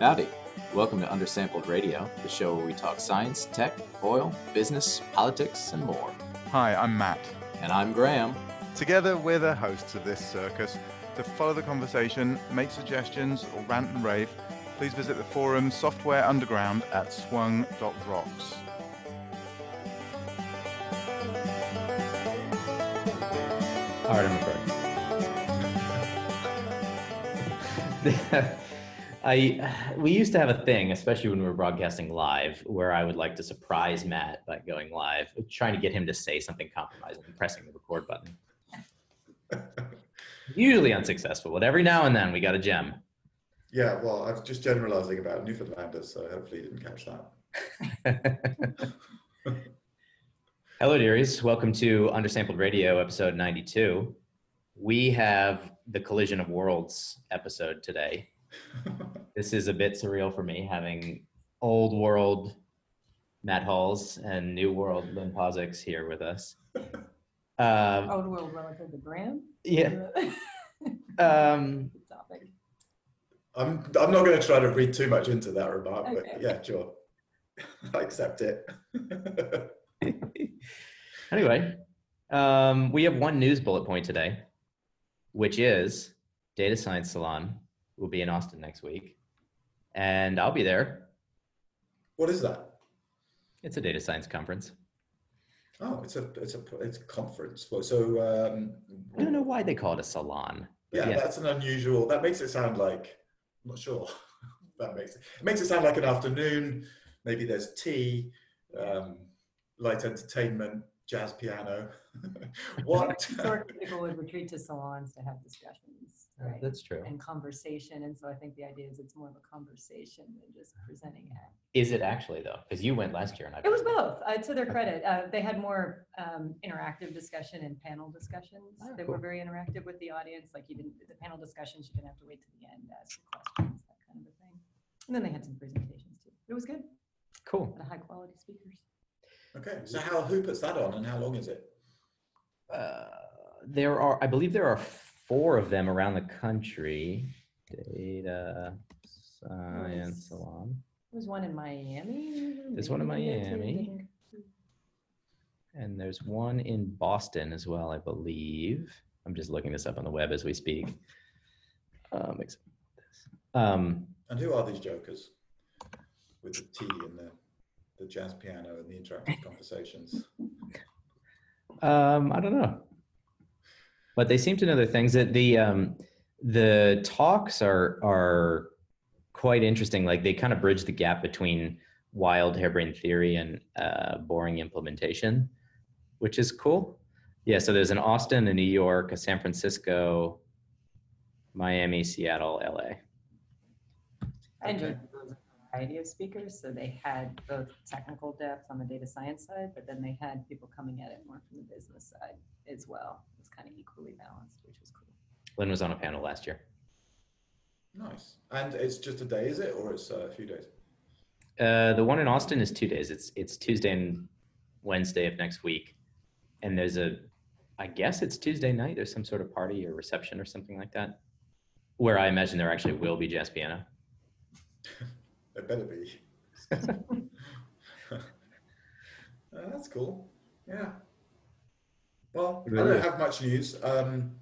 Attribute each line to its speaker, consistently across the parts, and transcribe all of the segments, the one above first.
Speaker 1: Howdy. Welcome to Undersampled Radio, the show where we talk science, tech, oil, business, politics, and more.
Speaker 2: Hi, I'm Matt.
Speaker 1: And I'm Graham.
Speaker 2: Together, we're the hosts of this circus. To follow the conversation, make suggestions, or rant and rave, please visit the forum Software Underground at swung.rocks.
Speaker 3: All right, I'm I we used to have a thing, especially when we were broadcasting live, where I would like to surprise Matt by going live, trying to get him to say something compromising and pressing the record button. Usually unsuccessful, but every now and then we got a gem.
Speaker 4: Yeah, well, I was just generalizing about Newfoundlanders, so hopefully you didn't catch that.
Speaker 3: Hello, dearies. Welcome to Undersampled Radio, episode 92. We have the Collision of Worlds episode today. this is a bit surreal for me, having old world Matt Halls and new world Lynn Pausic here with us.
Speaker 5: Um, old world relative to Graham?
Speaker 3: Yeah. um,
Speaker 4: topic. I'm, I'm not going to try to read too much into that remark, okay. but yeah, sure. I accept it.
Speaker 3: anyway, um, we have one news bullet point today, which is Data Science Salon will be in Austin next week, and I'll be there.
Speaker 4: What is that?
Speaker 3: It's a data science conference.
Speaker 4: Oh, it's a it's a it's a conference. Well, so um,
Speaker 3: I don't know why they call it a salon.
Speaker 4: Yeah, yeah, that's an unusual. That makes it sound like I'm not sure. that makes it, it makes it sound like an afternoon. Maybe there's tea, um, light entertainment, jazz piano. what?
Speaker 5: people would retreat to salons to have discussions. Right?
Speaker 3: That's true.
Speaker 5: And conversation. And so I think the idea is it's more of a conversation than just presenting it.
Speaker 3: Is it actually though? Because you went last year and I.
Speaker 5: It was both. Uh, to their credit, uh, they had more um, interactive discussion and panel discussions oh, that cool. were very interactive with the audience. Like you didn't the panel discussions, you didn't have to wait to the end to ask questions, that kind of a thing. And then they had some presentations too. It was good.
Speaker 3: Cool.
Speaker 5: high quality speakers.
Speaker 4: Okay, so how who puts that on, and how long is it?
Speaker 3: Uh, there are, I believe, there are four of them around the country. Data Science Salon.
Speaker 5: There's one in Miami.
Speaker 3: There's one in Miami. And there's one in Boston as well, I believe. I'm just looking this up on the web as we speak. Um,
Speaker 4: um, and who are these jokers with the tea and the the jazz piano and the interactive conversations?
Speaker 3: Um, I don't know, but they seem to know their things. That the um, the talks are are quite interesting. Like they kind of bridge the gap between wild harebrained theory and uh, boring implementation, which is cool. Yeah, so there's an Austin, a New York, a San Francisco, Miami, Seattle, LA.
Speaker 5: I enjoyed variety of speakers. So they had both technical depth on the data science side, but then they had people coming at it more from the business side as well. It was kind of equally balanced, which was cool.
Speaker 3: Lynn was on a panel last year.
Speaker 4: Nice. And it's just a day, is it, or it's a few days?
Speaker 3: Uh, the one in Austin is two days. It's it's Tuesday and Wednesday of next week, and there's a, I guess it's Tuesday night. There's some sort of party or reception or something like that, where I imagine there actually will be jazz piano.
Speaker 4: It better be. uh, that's cool. Yeah. Well, I don't have much news. Um,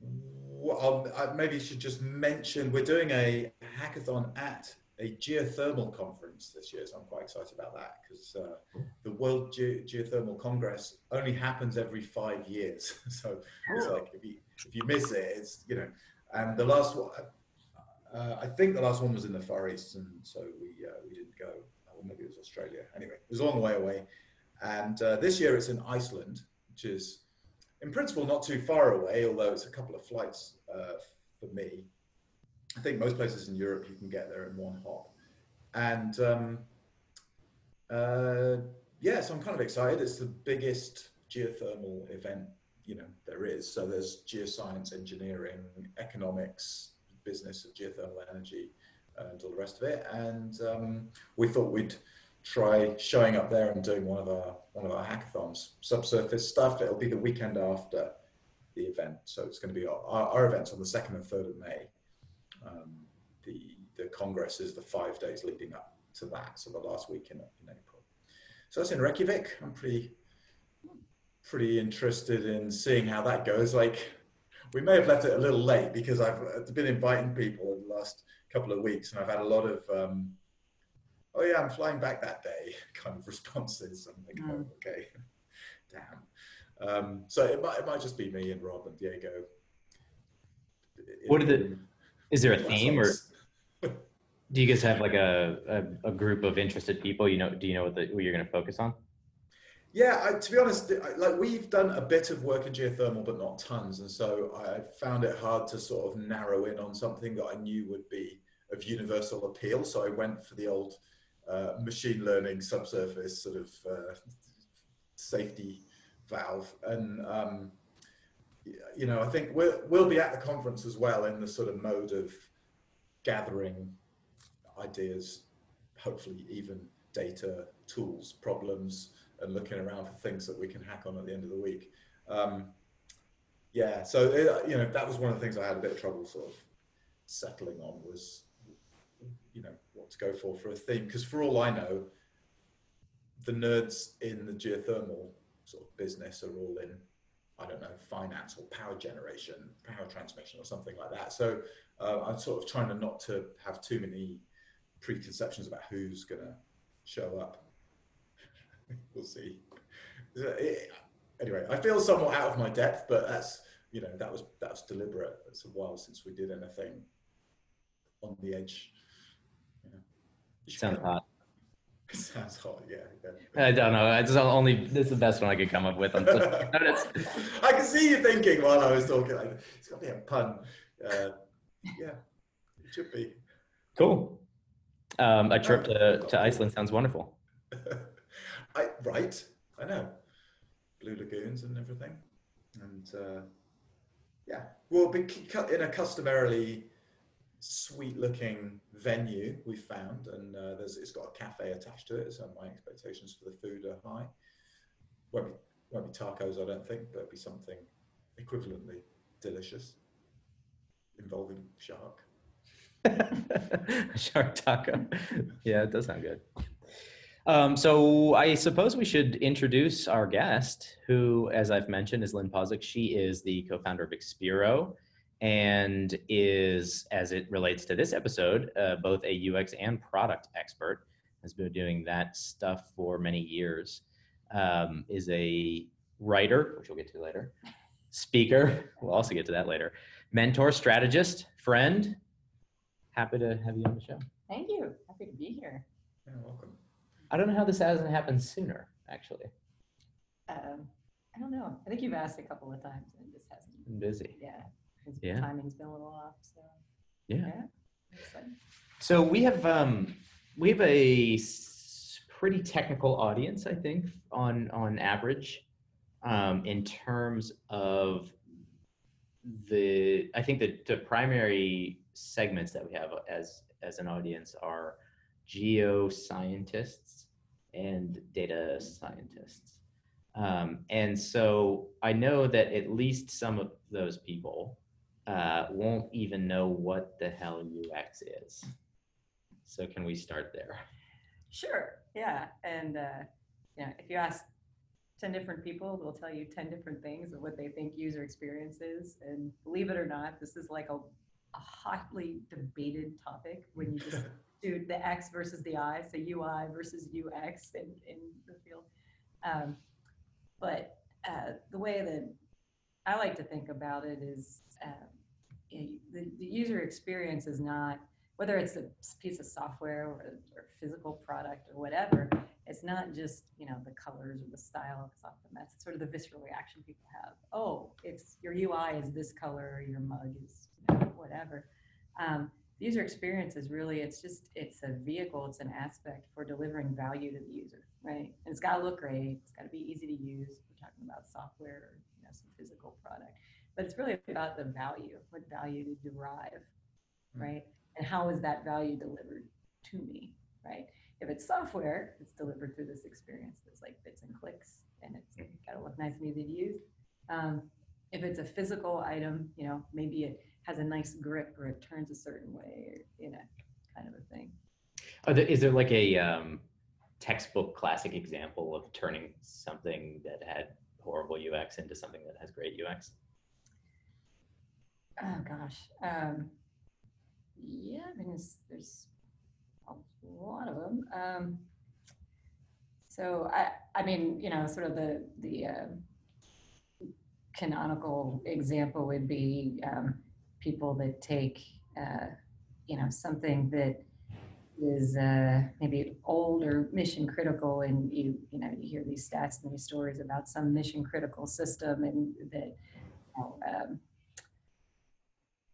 Speaker 4: well, I maybe should just mention we're doing a hackathon at a geothermal conference this year, so I'm quite excited about that because uh, the World Ge- Geothermal Congress only happens every five years. so it's like if you if you miss it, it's you know. And the last one, uh, I think the last one was in the Far East, and so we uh, we didn't go. Or maybe it was Australia. Anyway, it was a long way away. And uh, this year it's in Iceland, which is in principle not too far away, although it's a couple of flights uh, for me. I think most places in Europe you can get there in one hop. And um, uh, yeah, so I'm kind of excited. It's the biggest geothermal event you know there is. So there's geoscience, engineering, economics, business of geothermal energy and all the rest of it. And um, we thought we'd try showing up there and doing one of our one of our hackathons, subsurface stuff. It'll be the weekend after the event. So it's going to be our, our events on the second and third of May. Um, the the congress is the five days leading up to that, so the last week in, in April. So that's in Reykjavik. I'm pretty pretty interested in seeing how that goes. Like we may have left it a little late because I've been inviting people in the last couple of weeks, and I've had a lot of um, oh yeah, I'm flying back that day kind of responses. I'm like, oh, okay, damn. Um, so it might, it might just be me and Rob and Diego.
Speaker 3: What are the, is there a theme or do you guys have like a, a, a, group of interested people? You know, do you know what, the, what you're going to focus on?
Speaker 4: Yeah, I, to be honest, like we've done a bit of work in geothermal, but not tons. And so I found it hard to sort of narrow in on something that I knew would be of universal appeal. So I went for the old uh, machine learning subsurface sort of uh, safety valve. And, um, you know, I think we'll, we'll be at the conference as well in the sort of mode of gathering ideas, hopefully even data, tools, problems, and looking around for things that we can hack on at the end of the week. Um, yeah, so it, you know that was one of the things I had a bit of trouble sort of settling on was you know what to go for for a theme because for all I know, the nerds in the geothermal sort of business are all in I don't know finance or power generation, power transmission or something like that. So uh, I'm sort of trying to not to have too many preconceptions about who's going to show up. we'll see. Anyway, I feel somewhat out of my depth, but that's you know that was that was deliberate. It's a while since we did anything on the edge.
Speaker 3: You know, Sounds hot.
Speaker 4: Sounds hot, yeah,
Speaker 3: yeah. I don't know. I just only this is the best one I could come up with.
Speaker 4: I can see you thinking while I was talking. Like, it's got to be a pun. Uh, yeah, it should be.
Speaker 3: Cool. Um, a trip to, to Iceland sounds wonderful.
Speaker 4: I, right, I know. Blue lagoons and everything. And uh, yeah, we'll be in a customarily sweet looking venue we found. And uh, there's, it's got a cafe attached to it. So my expectations for the food are high. Won't be, won't be tacos, I don't think, but it'll be something equivalently delicious involving shark.
Speaker 3: Shark taco. Yeah, it does sound good. Um, so I suppose we should introduce our guest, who, as I've mentioned, is Lynn Pausic. She is the co-founder of Expero and is, as it relates to this episode, uh, both a UX and product expert. Has been doing that stuff for many years. Um, is a writer, which we'll get to later. Speaker, we'll also get to that later. Mentor, strategist, friend, happy to have you on the show.
Speaker 5: Thank you. Happy to be here.
Speaker 4: You're welcome.
Speaker 3: I don't know how this hasn't happened sooner, actually.
Speaker 5: Um, I don't know. I think you've asked a couple of times and it just hasn't.
Speaker 3: Been busy.
Speaker 5: Yeah.
Speaker 3: Yeah.
Speaker 5: Timing's been a little off. So
Speaker 3: yeah. yeah. So we have um we have a pretty technical audience, I think, on on average, um, in terms of the I think that the primary segments that we have as as an audience are geoscientists and data scientists. Um, and so I know that at least some of those people uh, won't even know what the hell UX is. So can we start there?
Speaker 5: Sure. Yeah. And uh, yeah, if you ask 10 different people, they'll tell you 10 different things of what they think user experience is. And believe it or not, this is like a a hotly debated topic when you just do the X versus the I, so UI versus UX in, in the field. Um, but uh, the way that I like to think about it is you know, the, the, user experience is not, whether it's a piece of software or, or physical product or whatever, it's not just you know the colors or the style of something. That's sort of the visceral reaction people have. Oh, it's your UI is this color, or your mug is whatever. Um, the user experience is really, it's just, it's a vehicle, it's an aspect for delivering value to the user, right? And it's got to look great, it's got to be easy to use. We're talking about software, or, you know, some physical product, but it's really about the value, what value to derive, hmm. right? And how is that value delivered to me, right? If it's software, it's delivered through this experience that's like bits and clicks, and it's got to look nice and easy to use. Um, if it's a physical item, you know, maybe it has a nice grip or it turns a certain way, or, you know, kind of a thing.
Speaker 3: There, is there like a um, textbook classic example of turning something that had horrible UX into something that has great UX?
Speaker 5: Oh gosh. Um, yeah, I mean, there's, there's a lot of them. Um, so I, I mean, you know, sort of the the uh, canonical example would be um, people that take, uh, you know, something that is uh, maybe old or mission critical, and you you know you hear these stats and these stories about some mission critical system and that. You know, um,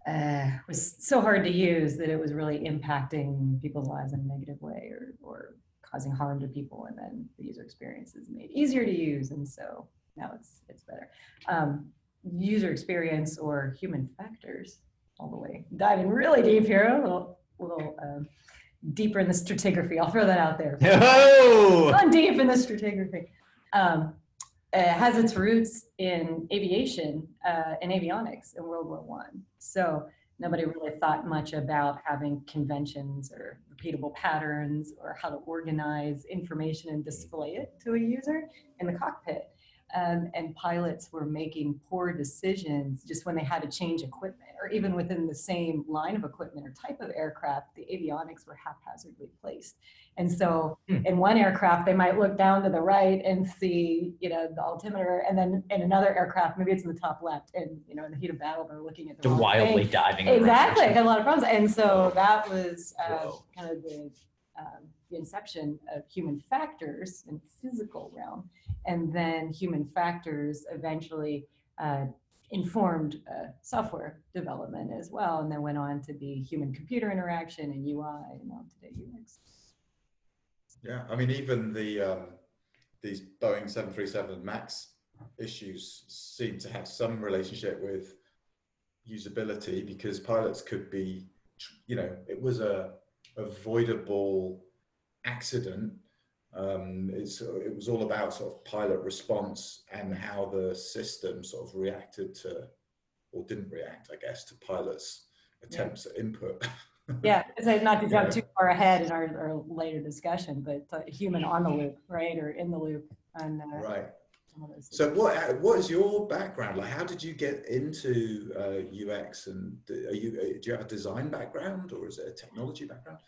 Speaker 5: uh, was so hard to use that it was really impacting people's lives in a negative way or, or causing harm to people and then the user experience is made easier to use and so now it's it's better um, user experience or human factors all the way diving really deep here a little little um, deeper in the stratigraphy i'll throw that out there
Speaker 3: Oh!
Speaker 5: gone deep in the stratigraphy um, it has its roots in aviation uh, and avionics in World War One. So nobody really thought much about having conventions or repeatable patterns or how to organize information and display it to a user in the cockpit. Um, and pilots were making poor decisions just when they had to change equipment, or even within the same line of equipment or type of aircraft, the avionics were haphazardly placed. And so,
Speaker 3: Hmm.
Speaker 5: in one aircraft, they might look down to the right and see, you know, the altimeter, and then in another aircraft, maybe it's in the top left, and you know, in the heat of battle, they're looking at the
Speaker 3: wildly
Speaker 5: thing.
Speaker 3: diving. in the wrong
Speaker 5: Exactly, I
Speaker 3: direction.
Speaker 5: had a lot of problems, and so that was uh, kind of the, um, the inception of human factors in physical realm, and then human factors eventually uh, informed uh, software development as well, and then went on to be human-computer interaction and UI, and now today UX.
Speaker 4: Yeah, I mean, even the um, these Boeing 737 Max issues seem to have some relationship with usability because pilots could be, you know, it was a avoidable accident. Um, it's, it was all about sort of pilot response and how the system sort of reacted to, or didn't react, I guess, to pilots' attempts at input.
Speaker 5: Yeah, not to jump
Speaker 4: Yeah.
Speaker 5: too far ahead in our, our later discussion, but uh, human on the loop, right, or in the loop on uh,
Speaker 4: right.
Speaker 5: Some of those.
Speaker 4: So what what is your background? Like, how did you get into uh, UX? And do- are you uh, do you have a design background or is it a technology background?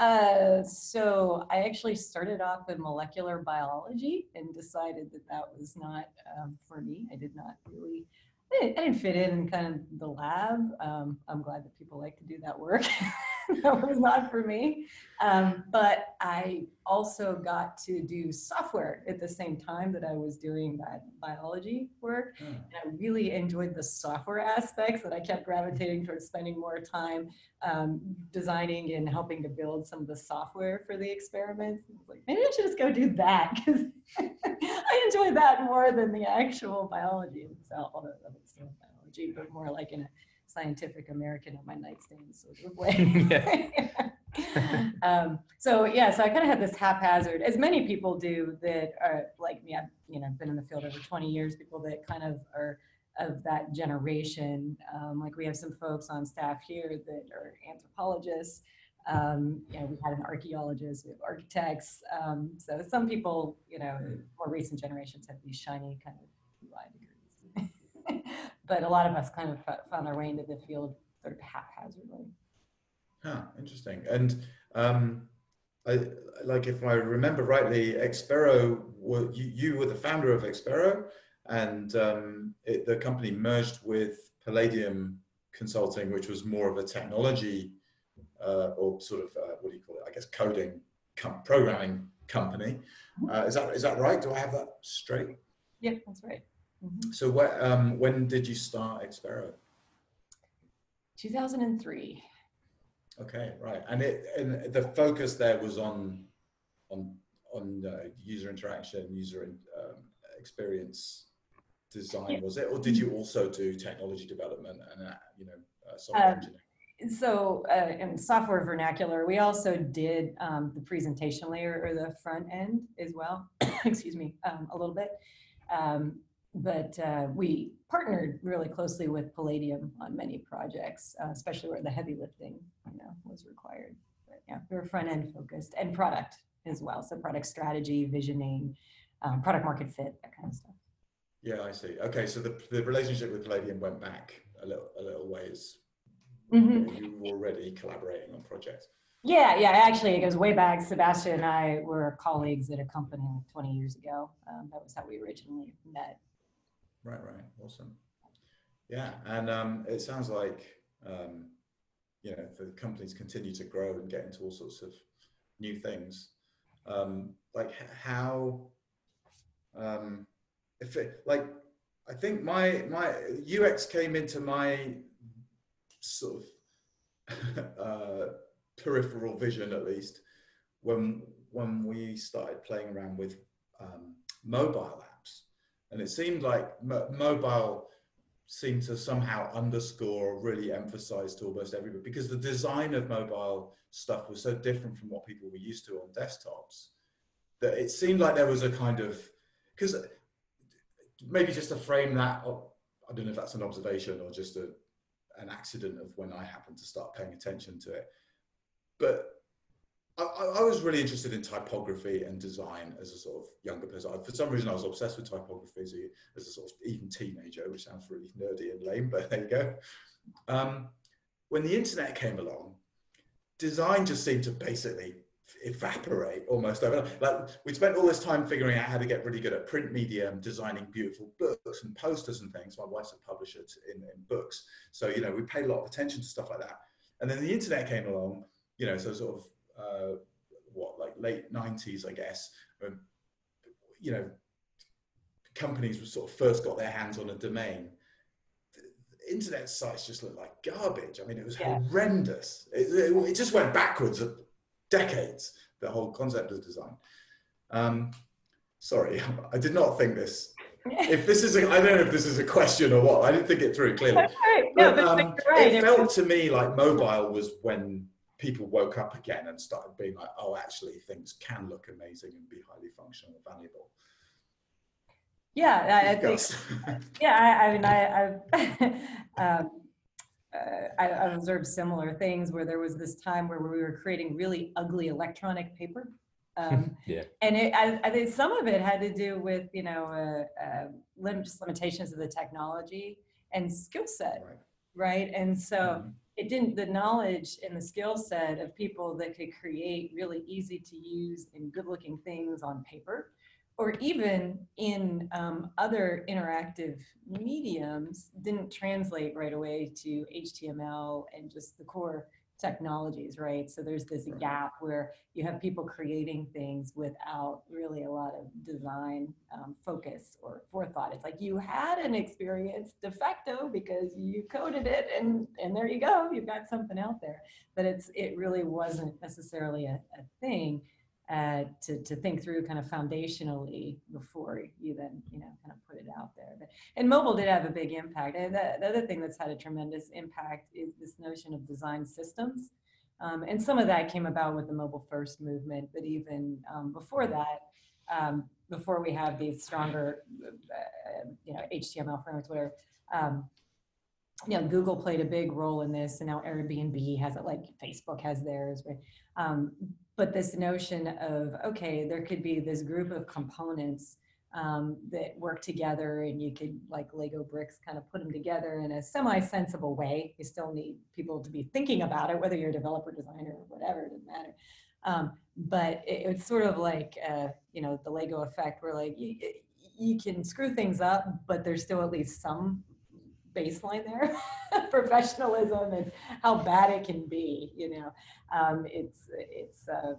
Speaker 5: Uh, so I actually started off in molecular biology and decided that that was not um, for me. I did not really, I didn't, I didn't fit in in kind of the lab. Um, I'm glad that people like to do that work. that was not for me. Um, but I also got to do software at the same time that I was doing that biology work.
Speaker 4: Hmm.
Speaker 5: And I really enjoyed the software aspects that I kept gravitating towards spending more time um, designing and helping to build some of the software for the experiments. Like, maybe I should just go do that because I enjoy that more than the actual biology itself, although it's still biology, but more like in a scientific American on my nightstand sort of way. um, so yeah, so I kind of had this haphazard, as many people do that are like me. I've you know been in the field over 20 years. People that kind of are of that generation. Um, like we have some folks on staff here that are anthropologists. Um, you know, we had an archaeologist, we have architects. Um, so some people, you know, more recent generations have these shiny kind of UI degrees. But a lot of us kind of found our way into the field sort of haphazardly.
Speaker 4: Huh, interesting. And um, I, like if I remember rightly, Expero, were, you, you were the founder of Expero, and um, it, the company merged with Palladium Consulting, which was more of a technology uh, or sort of uh, what do you call it? I guess coding, com- programming company. Uh, is that is that right? Do I have that straight?
Speaker 5: Yeah, that's right. Mhm.
Speaker 4: So where, um, when did you start Expero?
Speaker 5: 2003.
Speaker 4: Okay, right. And it and the focus there was on on on uh, user interaction, user um, experience design,
Speaker 5: Yeah.
Speaker 4: was it, or did you also do technology development and uh, you know uh, software
Speaker 5: Um,
Speaker 4: engineering?
Speaker 5: So uh, in software vernacular, we also did um, the presentation layer or the front end as well. Excuse me, um, a little bit. But uh, we partnered really closely with Palladium on many projects, uh, especially where the heavy lifting, you know, was required. But yeah, we were front end focused and product as well. So product strategy, visioning, um, product market fit, that kind of stuff.
Speaker 4: Yeah, I see. Okay, so the, the relationship with Palladium went back a little a little ways.
Speaker 5: Mhm.
Speaker 4: You were already collaborating on projects.
Speaker 5: Yeah, yeah, actually, it goes way back. Sebastian and I were colleagues at a company 20 years ago. Um, that was how we originally met.
Speaker 4: Right, right, awesome. Yeah, and um, it sounds like um, you know the companies continue to grow and get into all sorts of new things. Um, like how, um, if it like, I think my my UX came into my sort of uh, peripheral vision at least when when we started playing around with um, mobile apps and it seemed like mo- mobile seemed to somehow underscore or really emphasize to almost everybody because the design of mobile stuff was so different from what people were used to on desktops that it seemed like there was a kind of because maybe just to frame that up, i don't know if that's an observation or just a, an accident of when i happened to start paying attention to it but I, I- was really interested in typography and design as a sort of younger person. I- For some reason, I was obsessed with typography as a, as a sort of even teenager, which sounds really nerdy and lame, but there you go. Um, when the internet came along, design just seemed to basically evaporate almost overnight. Like we spent all this time figuring out how to get really good at print medium, designing beautiful books and posters and things. My wife's a publisher in, in books, so you know we paid a lot of attention to stuff like that. And then the internet came along, you know, so sort of uh, what like late 90s i guess when, you know companies were sort of first got their hands on a domain the, internet sites just looked like garbage i mean it was
Speaker 5: Yeah.
Speaker 4: horrendous it, it, it just went backwards of decades the whole concept of design um, sorry i did not think this if this is a, i don't know if this is a question or what i didn't think it through clearly
Speaker 5: right. No,
Speaker 4: but, um,
Speaker 5: right.
Speaker 4: it felt to me like mobile was when people woke up again and started being like, oh, actually, things can look amazing and be highly functional and valuable.
Speaker 5: yeah, I, I think Yeah, I, I mean, I, I've, um, uh, I, I've observed similar things where there was this time where we were creating really ugly electronic paper. Um,
Speaker 3: Yeah.
Speaker 5: And it, I, I think some of it had to do with, you know, uh, uh, lim- just limitations of the technology and skill set,
Speaker 4: Right.
Speaker 5: right? And so
Speaker 4: Mhm.
Speaker 5: It didn't, the knowledge and the skill set of people that could create really easy to use and good looking things on paper or even in um, other interactive mediums didn't translate right away to HTML and just the core technologies, right? So there's this gap where you have people creating things without really a lot of design um, focus or forethought. It's like you had an experience de facto because you coded it and and there you go, you've got something out there. But it's it really wasn't necessarily a, a thing uh, to, to think through kind of foundationally before you then, you know, kind of put it out there. But, and mobile did have a big impact. And the, the other thing that's had a tremendous impact is this notion of design systems. Um, and some of that came about with the mobile first movement, but even um, before that, um, before we have these stronger, uh, you know, HTML frameworks, whatever, um, you know, Google played a big role in this, and now Airbnb has it, like Facebook has theirs? Um, but this notion of okay, there could be this group of components um, that work together, and you could like Lego bricks, kind of put them together in a semi-sensible way. You still need people to be thinking about it, whether you're a developer, designer, or whatever, it doesn't matter. Um, but it, it's sort of like uh, you know the Lego effect, where like you, you can screw things up, but there's still at least some baseline there professionalism and how bad it can be you know um, it's it's uh,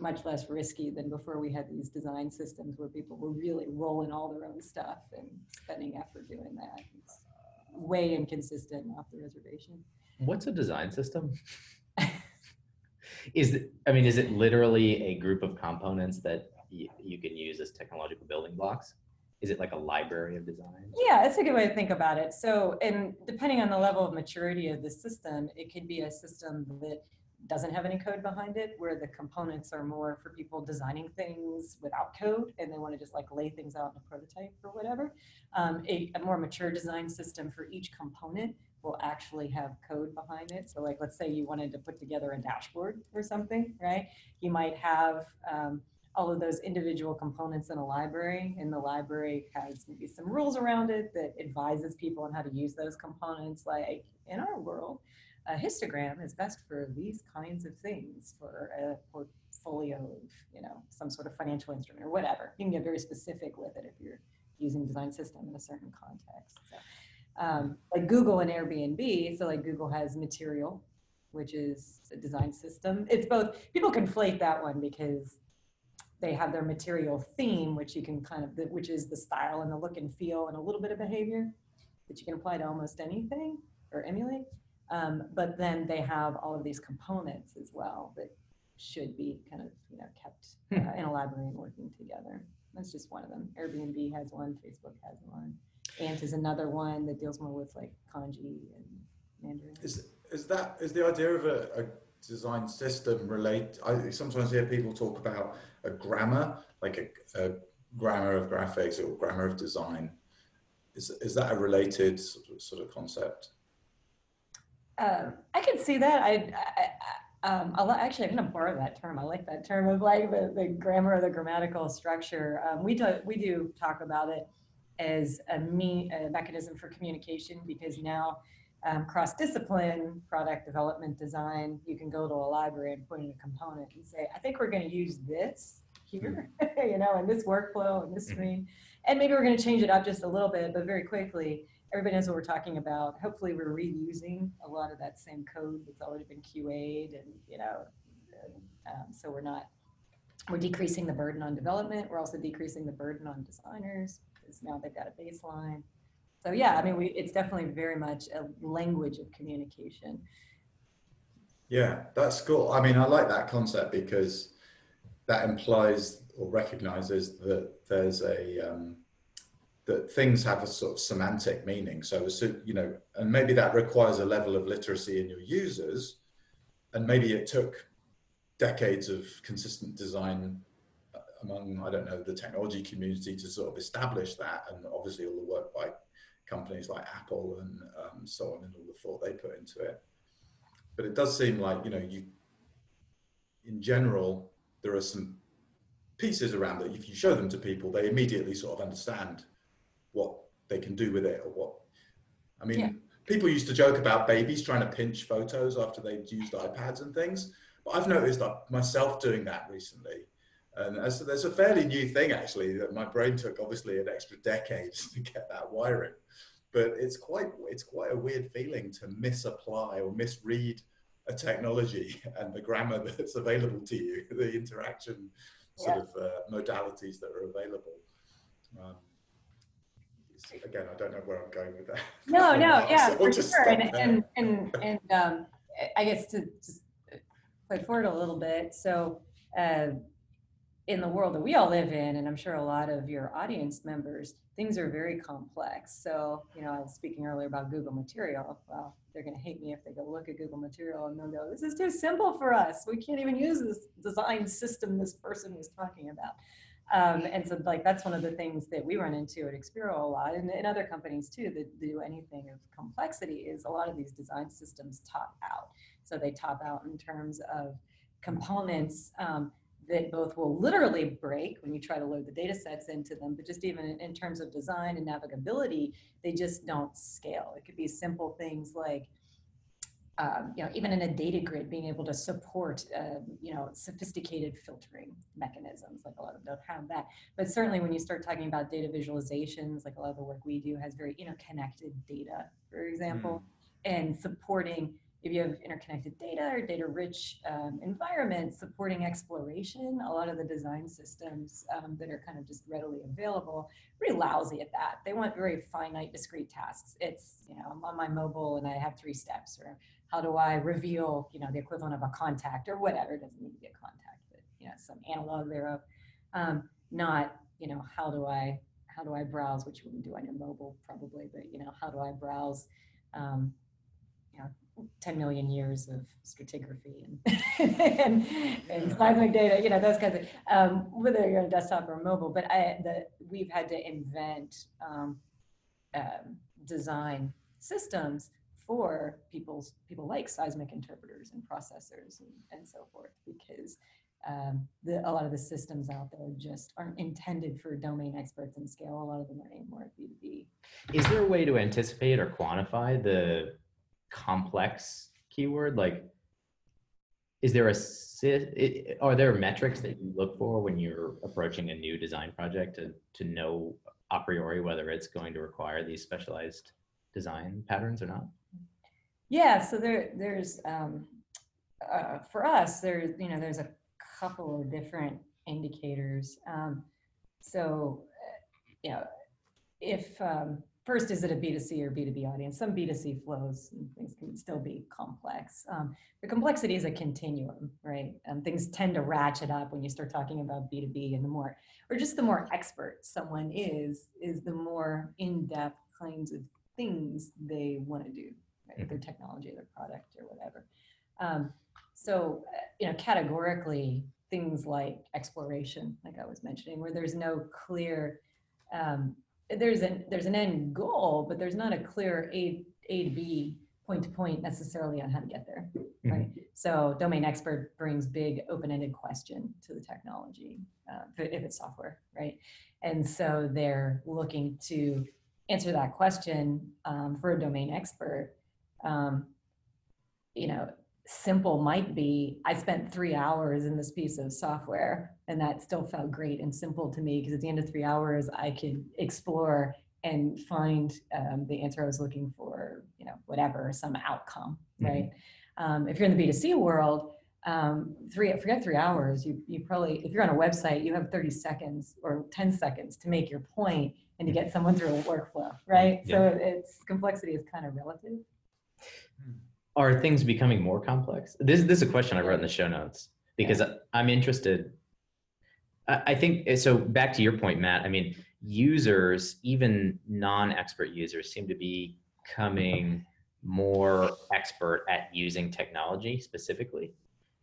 Speaker 5: much less risky than before we had these design systems where people were really rolling all their own stuff and spending effort doing that it's way inconsistent off the reservation
Speaker 3: What's a design system? is it, I mean, is it literally a group of components that you can use as technological building blocks? Is it like a library of designs?
Speaker 5: Yeah, that's a good way to think about it. So, and depending on the level of maturity of the system, it could be a system that doesn't have any code behind it, where the components are more for people designing things without code and they want to just like lay things out in a prototype or whatever. Um, a, a more mature design system for each component will actually have code behind it. So like, let's say you wanted to put together a dashboard or something, right? You might have um, all of those individual components in a library and the library has maybe some rules around it that advises people on how to use those components. Like in our world, a histogram is best for these kinds of things for a portfolio of, you know, some sort of financial instrument or whatever. You can get very specific with it if you're using design system in a certain context. So, um, like Google and Airbnb, so like Google has material, which is a design system. It's both, people conflate that one because they have their material theme, which you can kind of, which is the style and the look and feel and a little bit of behavior that you can apply to almost anything or emulate. Um, but then they have all of these components as well that should be kind of you know kept
Speaker 3: Hmm.
Speaker 5: uh, in a library and working together. That's just one of them. Airbnb has one. Facebook has one. Ant is another one that deals more with like kanji and Mandarin.
Speaker 4: Is is that is the idea of a, a design system relate? I sometimes hear people talk about a grammar, like a, a grammar of graphics or grammar of design. Is is that a related sort of, sort of concept?
Speaker 5: Um, I can see that. I, I, I um, I'll, actually, I'm going to borrow that term. I like that term of like the, the grammar or the grammatical structure. Um, we do we do talk about it as a, me, a mechanism for communication because now um, cross discipline product development design, you can go to a library and put in a component and say, I think we're going to use this here, you know, in this workflow and this screen, and maybe we're going to change it up just a little bit, but very quickly everybody knows what we're talking about. Hopefully, we're reusing a lot of that same code that's already been QA'd, and you know, um, so we're not we're decreasing the burden on development. We're also decreasing the burden on designers because now they've got a baseline. So yeah, I mean, we it's definitely very much a language of communication.
Speaker 4: Yeah, that's cool. I mean, I like that concept because that implies or recognizes that there's a um, that things have a sort of semantic meaning. So, so, you know, and maybe that requires a level of literacy in your users, and maybe it took decades of consistent design among I don't know the technology community to sort of establish that, and obviously all the work by companies like Apple and um, so on, and all the thought they put into it. But it does seem like you know you, in general, there are some pieces around that. If you show them to people, they immediately sort of understand what they can do with it or what i mean
Speaker 5: Yeah.
Speaker 4: people used to joke about babies trying to pinch photos after they'd used ipads and things but i've noticed like, myself doing that recently and as, there's a fairly new thing actually that my brain took obviously an extra decade to get that wiring but it's quite it's quite a weird feeling to misapply or misread a technology and the grammar that's available to you the interaction sort
Speaker 5: Yeah.
Speaker 4: of uh, modalities that are available um, again, I don't know where I'm going with that.
Speaker 5: No, no,
Speaker 4: So
Speaker 5: yeah,
Speaker 4: I'll
Speaker 5: for
Speaker 4: just
Speaker 5: sure. And, and, and, and, um, I guess to just play forward a little bit. So, uh, in the world that we all live in, and I'm sure a lot of your audience members, things are very complex. So, you know, I was speaking earlier about Google Material. Well, they're going to hate me if they go look at Google Material and they'll go, this is too simple for us. We can't even use this design system this person was talking about. Um, and so like that's one of the things that we run into at Expero a lot and, and other companies too that do anything of complexity is a lot of these design systems top out. So they top out in terms of components um, that both will literally break when you try to load the data sets into them, but just even in, terms of design and navigability, they just don't scale. It could be simple things like um, you know, even in a data grid, being able to support, um, you know, sophisticated filtering mechanisms, like a lot of them don't have that. But certainly when you start talking about data visualizations, like a lot of the work we do has very interconnected data, for example, and supporting, if you have interconnected data or data rich um, environments, supporting exploration, a lot of the design systems um, that are kind of just readily available, pretty lousy at that. They want very finite, discrete tasks. It's, you know, I'm on my mobile and I have three steps, or how do I reveal, you know, the equivalent of a contact or whatever, it doesn't need to be a contact, but, you know, some analog thereof. Um, not, you know, how do I, how do I browse, which you wouldn't do on your mobile probably, but, you know, how do I browse, um, 10 million years of stratigraphy and, and, and seismic data, you know, those kinds of, um, whether you're on desktop or mobile, but I, the, we've had to invent um, um, design systems for people's people like seismic interpreters and processors and, and so forth because um, the, a lot of the systems out there just aren't intended for domain experts in scale. A lot of them are aimed more at B2B.
Speaker 3: Is there a way to anticipate or quantify the complex keyword? Like, is there a, are there metrics that you look for when you're approaching a new design project to, to know a priori whether it's going to require these specialized design patterns or not?
Speaker 5: Yeah, so there, there's, um, uh, for us, there's, you know, there's a couple of different indicators. Um, so, uh, you know, if um, first, is it a B2C or B2B audience? Some B2C flows and things can still be complex. Um, the complexity is a continuum, right? Um, things tend to ratchet up when you start talking about B2B and the more, or just the more expert someone is, is the more in-depth kinds of things they want to do, right? Their technology, their product or whatever. Um, so, uh, you know, categorically, things like exploration, like I was mentioning, where there's no clear, um, there's an there's an end goal, but there's not a clear A A to B point to point necessarily on how to get there, right? Mm-hmm. So, domain expert brings big open-ended question to the technology uh, if it's software, right? And so they're looking to answer that question um, for a domain expert. Um, you know, simple might be I spent three hours in this piece of software and that still felt great and simple to me because at the end of three hours I could explore and find um, the answer I was looking for, you know, whatever, some outcome, mm-hmm. right? Um, if you're in the B2C world, um, three, forget three hours, you, you probably, if you're on a website, you have 30 seconds or 10 seconds to make your point and to get someone through a workflow, right? Yeah. So it's complexity is kind of relative.
Speaker 3: Hmm are things becoming more complex? This, this is a question I wrote in the show notes because yeah. I'm interested. I think eh, so. Back to your point, Matt. I mean, users, even non-expert users, seem to be coming more expert at using technology specifically.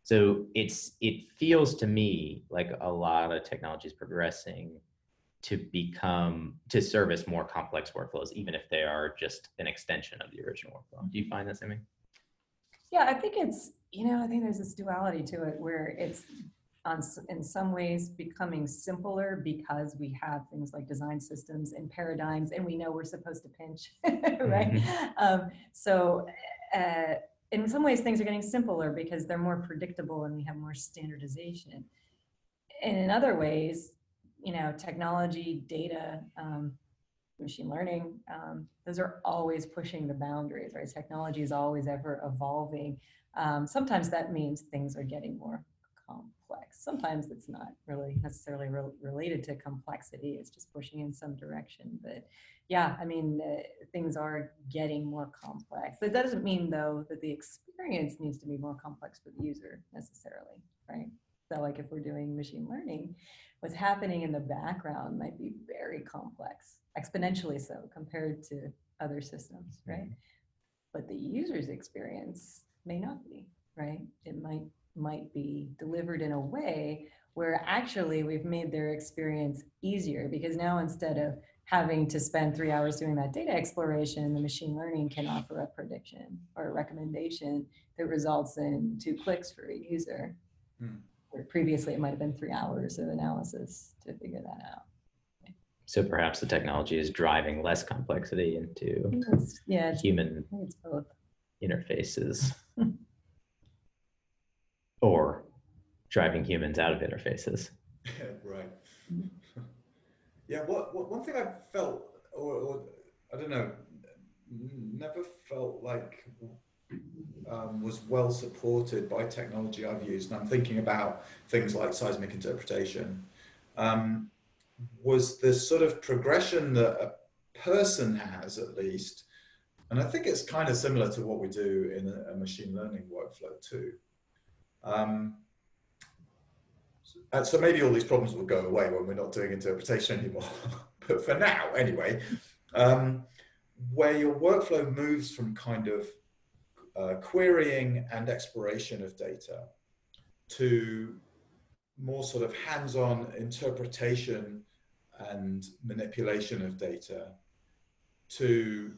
Speaker 3: So it's it feels to me like a lot of technology is progressing to become to service more complex workflows, even if they are just an extension of the original workflow. Do you find that same?
Speaker 5: Yeah, I think it's, you know, I think there's this duality to it where it's on, in some ways becoming simpler because we have things like design systems and paradigms and we know we're supposed to pinch, right? Mm-hmm. Um, so uh, in some ways things are getting simpler because they're more predictable and we have more standardization. And in other ways, you know, technology, data, um, machine learning, um, those are always pushing the boundaries, right? Technology is always ever evolving. Um, sometimes that means things are getting more complex. Sometimes it's not really necessarily re- related to complexity. It's just pushing in some direction. But yeah, I mean, uh, things are getting more complex. That doesn't mean though that the experience needs to be more complex for the user necessarily, right? So like if we're doing machine learning, what's happening in the background might be very complex exponentially so compared to other systems, right? Mm-hmm. But the user's experience may not be, right? It might might be delivered in a way where actually we've made their experience easier because now instead of having to spend three hours doing that data exploration, the machine learning can offer a prediction or a recommendation that results in two clicks for a user. Hmm. Where previously it might have been three hours of analysis to figure that out.
Speaker 3: So perhaps the technology is driving less complexity into
Speaker 5: it's, yeah,
Speaker 3: human
Speaker 5: it's both.
Speaker 3: interfaces or driving humans out of interfaces.
Speaker 4: right. Yeah, what, what, one thing I felt, or, or I don't know, never felt like um, was well supported by technology I've used, and I'm thinking about things like seismic interpretation. Um, was this sort of progression that a person has at least. And i think it's kind of similar to what we do in a, a machine learning workflow too. Um, so, so maybe all these problems will go away when we're not doing interpretation anymore. But for now anyway um, where your workflow moves from kind of uh, querying and exploration of data to more sort of hands-on interpretation and manipulation of data to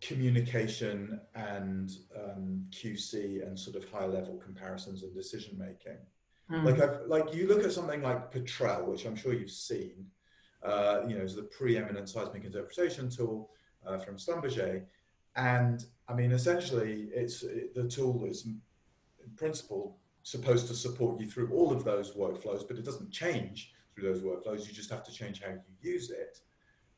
Speaker 4: communication and um, QC and sort of high level comparisons and decision making. Mm. Like I've, like you look at something like Petrel, which I'm sure you've seen, uh, you know, is the preeminent seismic interpretation tool uh, from Schlumberger. And I mean, essentially, it's it, the tool is in principle supposed to support you through all of those workflows, but it doesn't change through those workflows. You just have to change how you use it.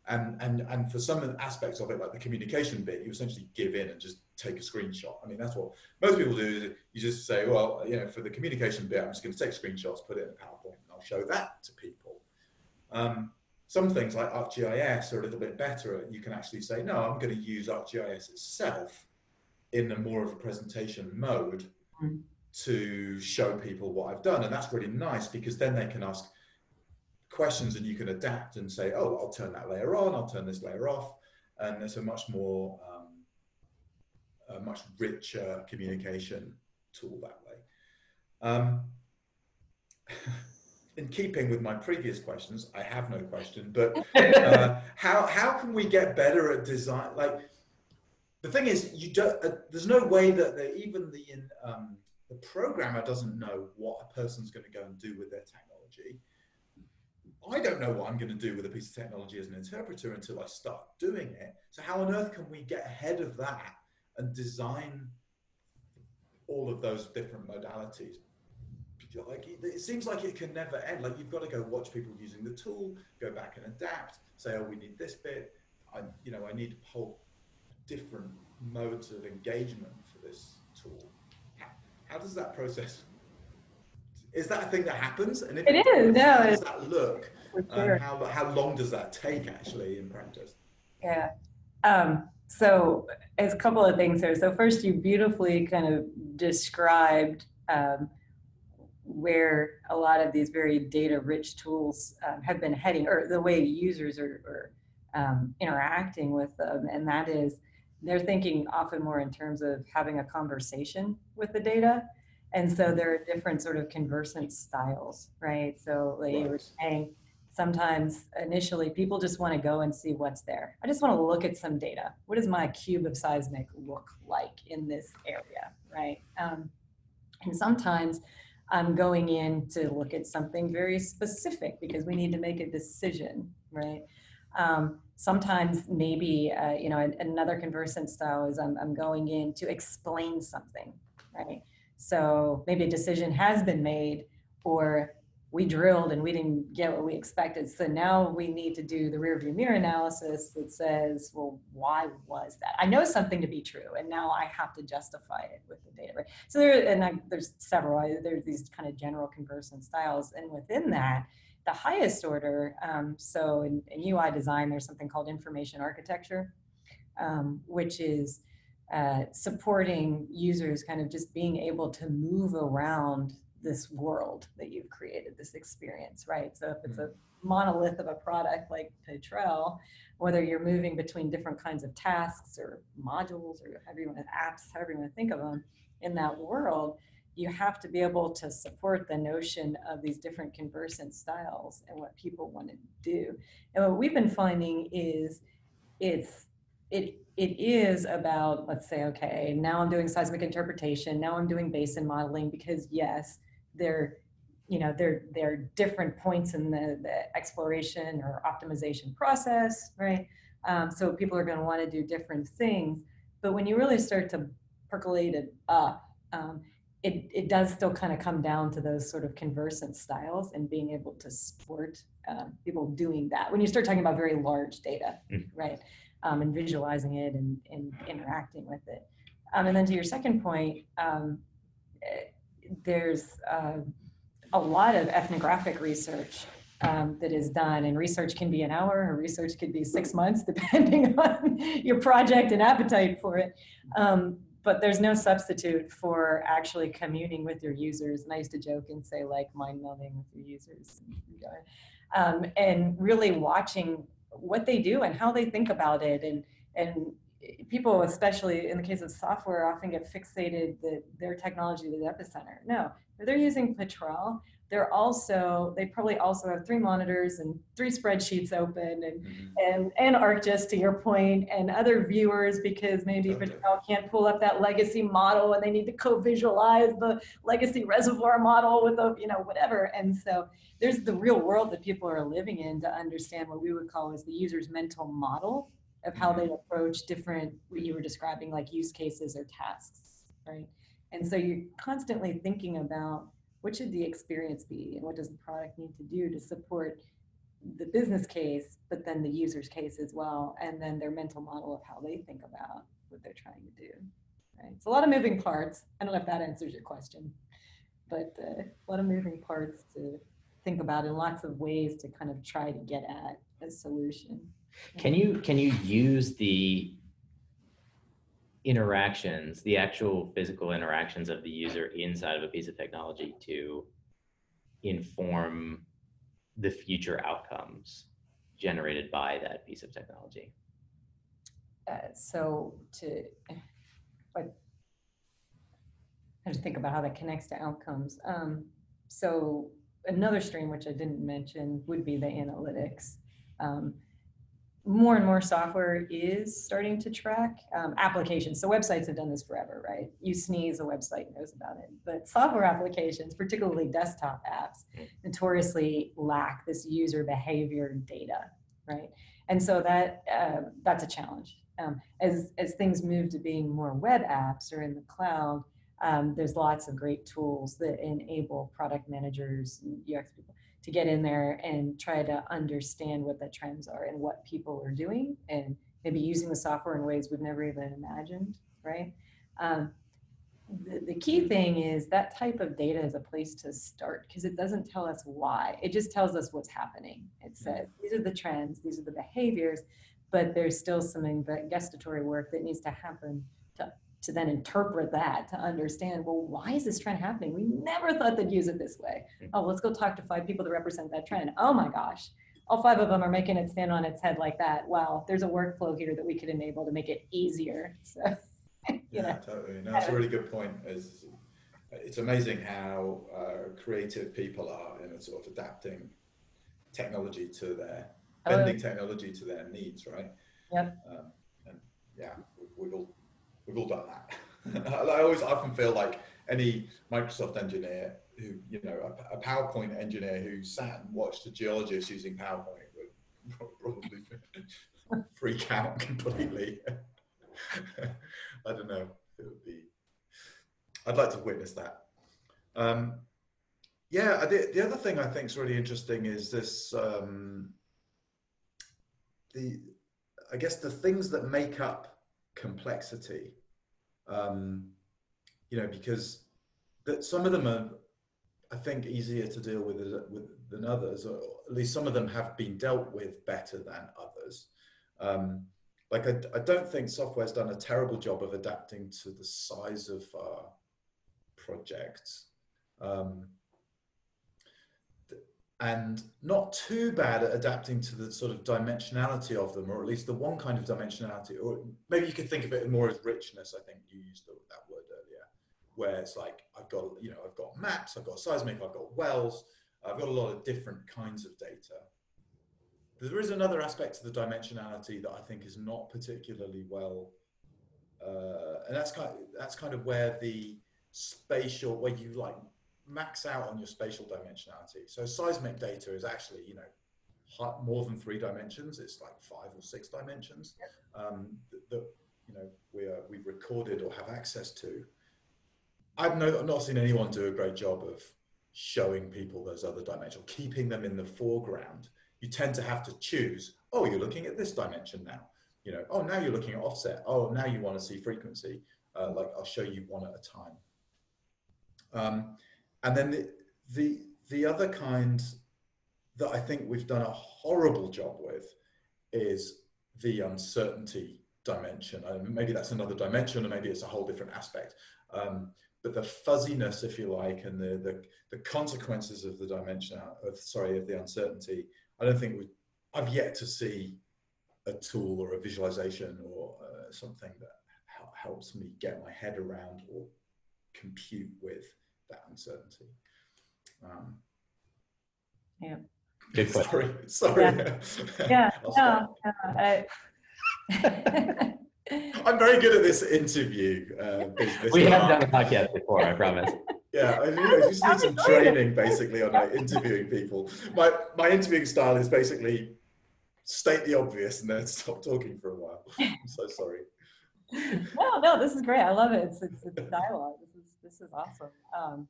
Speaker 4: And, and, and for some aspects of it, like the communication bit, you essentially give in and just take a screenshot. I mean, that's what most people do. You just say, well, you know, for the communication bit, I'm just going to take screenshots, put it in a PowerPoint, and I'll show that to people. Um, some things like ArcGIS are a little bit better. You can actually say, no, I'm going to use ArcGIS itself in a more of a presentation mode mm. to show people what I've done. And that's really nice because then they can ask questions and you can adapt and say, oh, I'll turn that layer on, I'll turn this layer off. And there's a much more, um, a much richer communication tool that way. Um, in keeping with my previous questions, I have no question, but uh, how, how can we get better at design? Like the thing is, you don't, uh, there's no way that the, even the, um, the programmer doesn't know what a person's going to go and do with their technology. I don't know what I'm going to do with a piece of technology as an interpreter until I start doing it. So how on earth can we get ahead of that and design all of those different modalities? Like it seems like it can never end. Like you've got to go watch people using the tool, go back and adapt. Say, oh, we need this bit. I, you know, I need whole different modes of engagement for this tool. How, how does that process is that a thing that happens?
Speaker 5: And if it is, no.
Speaker 4: How does that look? Sure. how, how long does that take actually in practice?
Speaker 5: Yeah. Um, so as a couple of things here. So first, you beautifully kind of described um, where a lot of these very data-rich tools um, have been heading, or the way users are, are um, interacting with them, and that is they're thinking often more in terms of having a conversation with the data and so there are different sort of conversant styles, right? So like you were saying, sometimes initially people just want to go and see what's there. I just want to look at some data. What does my cube of seismic look like in this area, right? Um, and sometimes I'm going in to look at something very specific because we need to make a decision, right? Um, sometimes maybe, uh, you know, another conversant style is I'm, I'm going in to explain something, right? So maybe a decision has been made or we drilled and we didn't get what we expected. So now we need to do the rear view mirror analysis that says, well, why was that? I know something to be true, and now I have to justify it with the data. So there, and I, there's several. There's these kind of general conversant styles, and within that, the highest order. Um, so in, in, UI design, there's something called information architecture, um, which is uh, supporting users kind of just being able to move around this world that you've created, this experience, right? So if it's a mm-hmm. monolith of a product like Petrel, whether you're moving between different kinds of tasks or modules or however you want to, apps, however you want to think of them in that world, you have to be able to support the notion of these different conversant styles and what people want to do. And what we've been finding is it's it it is about let's say okay now i'm doing seismic interpretation now i'm doing basin modeling because yes they're you know they're they're different points in the, the exploration or optimization process right? Um, so people are going to want to do different things. But when you really start to percolate it up um, it, it does still kind of come down to those sort of conversant styles and being able to support um, people doing that when you start talking about very large data mm. right um, and visualizing it and, and interacting with it. Um, and then to your second point, um, there's uh, a lot of ethnographic research um, that is done, and research can be an hour, or research could be six months, depending on your project and appetite for it. Um, but there's no substitute for actually communing with your users. And I used to joke and say, like, mind melding with your users. Um, and really watching what they do and how they think about it and and people, especially in the case of software, often get fixated that their technology is the epicenter. No, they're using Petrel. They're also they probably also have three monitors and three spreadsheets open and
Speaker 4: Mhm.
Speaker 5: and and ArcGIS to your point and other viewers because maybe
Speaker 4: Okay.
Speaker 5: Petrel can't pull up that legacy model and they need to co-visualize the legacy reservoir model with the you know whatever. And so there's the real world that people are living in to understand what we would call as the user's mental model of how they approach different what you were describing like use cases or tasks right and so you're constantly thinking about what should the experience be and what does the product need to do to support the business case but then the user's case as well and then their mental model of how they think about what they're trying to do right? It's a lot of moving parts. I don't know if that answers your question but uh, a lot of moving parts to think about in lots of ways to kind of try to get at a solution.
Speaker 3: Can you can you use the interactions, the actual physical interactions of the user inside of a piece of technology to inform the future outcomes generated by that piece of technology?
Speaker 5: uh, so to but I have to think about how that connects to outcomes. Um, so another stream which I didn't mention would be the analytics. Um, more and more software is starting to track um, applications. So websites have done this forever, right? You sneeze, a website knows about it. But software applications, particularly desktop apps, notoriously lack this user behavior data, right? And so that uh, that's a challenge. Um, as as things move to being more web apps or in the cloud, um, there's lots of great tools that enable product managers and UX people to get in there and try to understand what the trends are and what people are doing and maybe using the software in ways we've never even imagined, right? Um, the, the key thing is that type of data is a place to start because it doesn't tell us why. It just tells us what's happening. It says these are the trends, these are the behaviors, but there's still some investigatory work that needs to happen to, to then interpret that to understand well why is this trend happening? We never thought they'd use it this way. Oh let's go talk to five people that represent that trend. Oh my gosh. All five of them are making it stand on its head like that. Wow there's a workflow here that we could enable to make it easier. So you
Speaker 4: Yeah,
Speaker 5: know.
Speaker 4: totally. No, that's a really good point. Is it's amazing how uh, creative people are in sort of adapting technology to their
Speaker 5: Oh,
Speaker 4: bending technology to their needs, right?
Speaker 5: Yep.
Speaker 4: Um, and yeah, we've all we've all done that. I always often feel like any Microsoft engineer who you know a, a PowerPoint engineer who sat and watched a geologist using PowerPoint would probably freak out completely. I don't know. It would be. I'd like to witness that. Um, yeah, the, the other thing I think is really interesting is this. Um, the, I guess the things that make up complexity. Um, you know, because that some of them are, I think, easier to deal with, with than others, or at least some of them have been dealt with better than others. Um, like I, I, don't think software's done a terrible job of adapting to the size of our projects um, and not too bad at adapting to the sort of dimensionality of them or at least the one kind of dimensionality or maybe you could think of it more as richness i think you used the, that word earlier where it's like i've got you know i've got maps i've got seismic i've got wells i've got a lot of different kinds of data. There is another aspect to the dimensionality that I think is not particularly well, uh, and that's kind of, that's kind of where the spatial where you like max out on your spatial dimensionality. So seismic data is actually you know more than three dimensions. It's like five or six dimensions um, that, that, you know we are, we've recorded or have access to. I've no, not seen anyone do a great job of showing people those other dimensions, keeping them in the foreground you tend to have to choose, oh, you're looking at this dimension now. You know, oh, now you're looking at offset. Oh, now you want to see frequency. Uh, like I'll show you one at a time. Um, and then the, the, the other kind that I think we've done a horrible job with is the uncertainty dimension. Uh, maybe that's another dimension, or maybe it's a whole different aspect. Um, but the fuzziness, if you like, and the, the, the consequences of the dimension, of, sorry, of the uncertainty, I don't think we, I've yet to see a tool or a visualization or uh, something that helps me get my head around or compute with that uncertainty. Um,
Speaker 5: Yeah.
Speaker 3: Good
Speaker 4: sorry, sorry.
Speaker 5: Yeah,
Speaker 4: I'll
Speaker 5: no,
Speaker 4: stop.
Speaker 5: no, I-
Speaker 4: I'm very good at this interview. Uh, business.
Speaker 3: We haven't done a podcast before, I promise.
Speaker 4: Yeah, I, need, I just need some
Speaker 5: I'm enjoying it.
Speaker 4: training basically on like, interviewing people. My my interviewing style is basically state the obvious and then stop talking for a while. I'm so sorry.
Speaker 5: no, no, this is great. I love it. It's it's, it's dialogue. This is awesome. Um,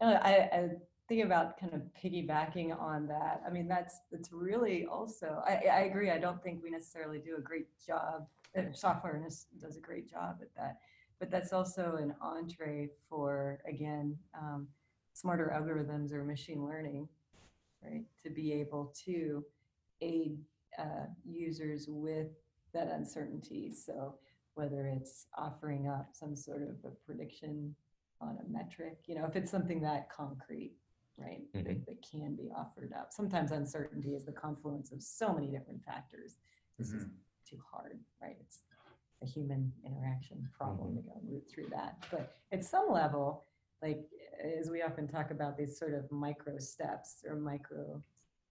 Speaker 5: I, I think about kind of piggybacking on that. I mean, that's that's really also. I, I agree. I don't think we necessarily do a great job. Software does a great job at that, but that's also an entree for again um, smarter algorithms or machine learning, right? To be able to aid uh, users with that uncertainty. So whether it's offering up some sort of a prediction on a metric, you know, if it's something that concrete, right, that,
Speaker 3: Mhm.
Speaker 5: that can be offered up. Sometimes uncertainty is the confluence of so many different factors. This is too hard, right? It's a human interaction problem to go root through that. But at some level, like as we often talk about these sort of micro steps or micro,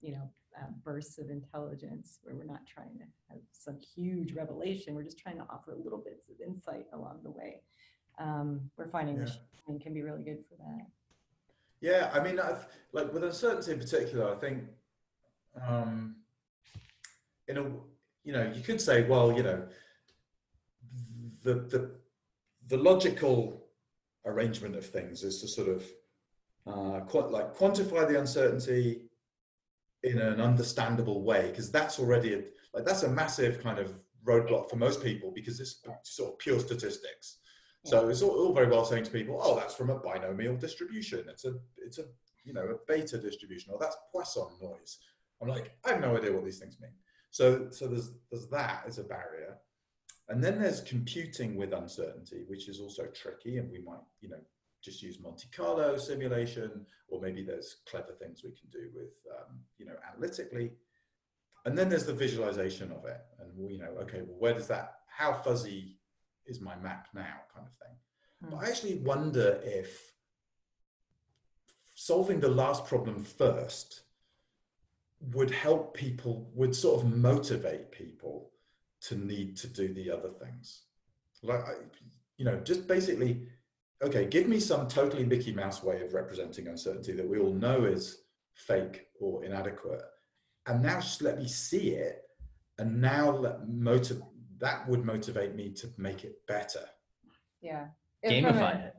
Speaker 5: you know, uh, bursts of intelligence where we're not trying to have some huge revelation. We're just trying to offer little bits of insight along the way. Um, we're finding
Speaker 4: Yeah.
Speaker 5: machine can be really good for that.
Speaker 4: Yeah, I mean, I've, like with uncertainty in particular, I think, um, in a, you know, you could say, well, you know, the the the logical arrangement of things is to sort of uh, quite like quantify the uncertainty in an understandable way, because that's already a, like that's a massive kind of roadblock for most people because it's sort of pure statistics. So it's all, all very well saying to people, "Oh, that's from a binomial distribution. It's a, it's a, you know, a beta distribution, or that's Poisson noise." I'm like, I have no idea what these things mean. So, so there's there's that as a barrier, and then there's computing with uncertainty, which is also tricky, and we might, you know, just use Monte Carlo simulation, or maybe there's clever things we can do with, um, you know, analytically. And then there's the visualization of it, and we you know, okay, well, where does that? How fuzzy is my map now kind of thing. But hmm. I actually wonder if solving the last problem first would help people, would sort of motivate people to need to do the other things. Like, I, you know, just basically, okay, give me some totally Mickey Mouse way of representing uncertainty that we all know is fake or inadequate. And now just let me see it. And now let motive that would motivate me to make it better.
Speaker 5: Yeah. If from a-
Speaker 3: Gamify it.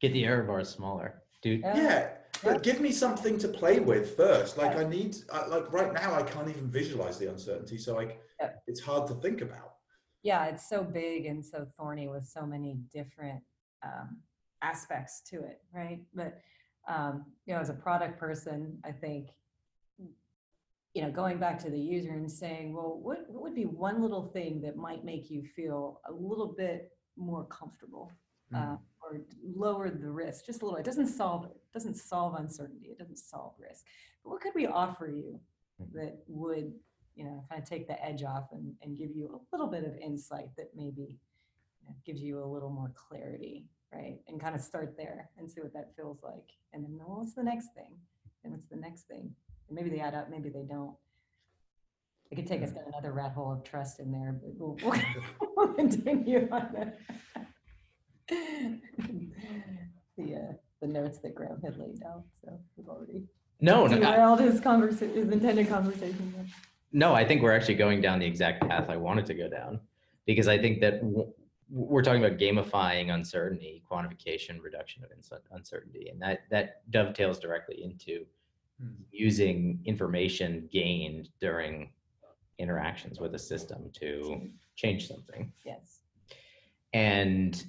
Speaker 3: Get the error bars smaller, dude.
Speaker 5: Yeah.
Speaker 4: Yeah, but give me something to play with first. Like I need, I, like right now, I can't even visualize the uncertainty, so like
Speaker 5: Yeah.
Speaker 4: it's hard to think about.
Speaker 5: yeah, it's so big and so thorny with so many different um, aspects to it, right? But um, you know, as a product person, I think you know, going back to the user and saying, well, what, what would be one little thing that might make you feel a little bit more comfortable uh, or lower the risk just a little? It doesn't solve it. Doesn't solve uncertainty. It doesn't solve risk. But what could we offer you that would you know, kind of take the edge off and, and give you a little bit of insight that maybe you know, gives you a little more clarity, right? And kind of start there and see what that feels like. And then, well, what's the next thing? And what's the next thing? Maybe they add up, maybe they don't. It could take us down another rat hole of trust in there, but we'll, we'll, we'll continue on that. the uh, the notes that Graham had laid out. So we've already
Speaker 3: No, no,
Speaker 5: derailed his conversation, his intended conversation.
Speaker 3: no, I think we're actually going down the exact path I wanted to go down because I think that w- we're talking about gamifying uncertainty, quantification, reduction of uncertainty, and that that dovetails directly into using information gained during interactions with a system to change something.
Speaker 5: Yes.
Speaker 3: And,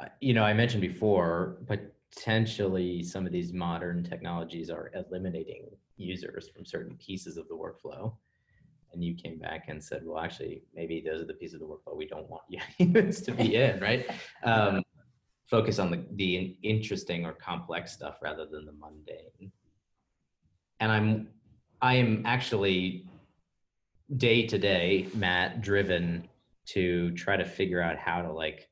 Speaker 3: uh, you know, I mentioned before, potentially some of these modern technologies are eliminating users from certain pieces of the workflow. And you came back and said, well, actually, maybe those are the pieces of the workflow we don't want humans to be in, right? Um, focus on the, the interesting or complex stuff rather than the mundane. And I'm, I am actually day to day, Matt, driven to try to figure out how to like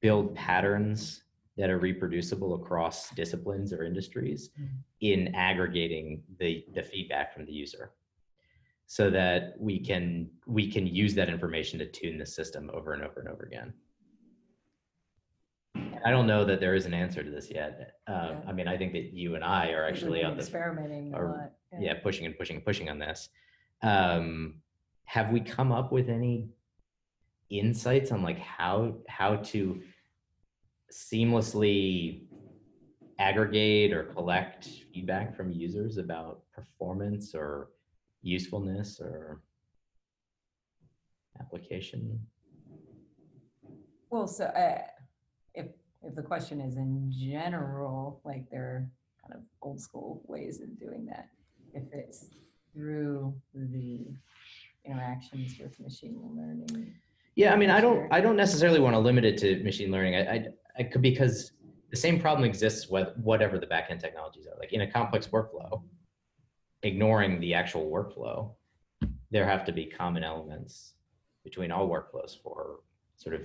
Speaker 3: build patterns that are reproducible across disciplines or industries
Speaker 5: Mhm.
Speaker 3: in aggregating the the feedback from the user so that we can we can use that information to tune the system over and over and over again i don't know that there is an answer to this yet um,
Speaker 5: Yeah.
Speaker 3: i mean i think that you and i are actually on the
Speaker 5: experimenting a
Speaker 3: are-
Speaker 5: lot.
Speaker 3: yeah pushing and pushing and pushing on this um have we come up with any insights on like how how to seamlessly aggregate or collect feedback from users about performance or usefulness or application
Speaker 5: Well, so uh, if the question is in general, like there are kind of old school ways of doing that, if it's through the interactions with machine learning,
Speaker 3: Yeah, I mean, I don't, I don't necessarily want to limit it to machine learning. I, I, I could because the same problem exists with whatever the backend technologies are. Like in a complex workflow, ignoring the actual workflow, there have to be common elements between all workflows for sort of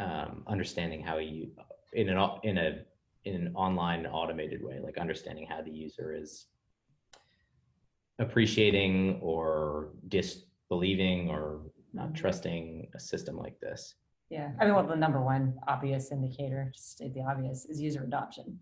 Speaker 3: um, understanding how you in an in a in an online automated way, like understanding how the user is appreciating or disbelieving or not
Speaker 5: Mhm.
Speaker 3: trusting a system like this.
Speaker 5: yeah, I mean, well, the number one obvious indicator, just state the obvious, is user adoption.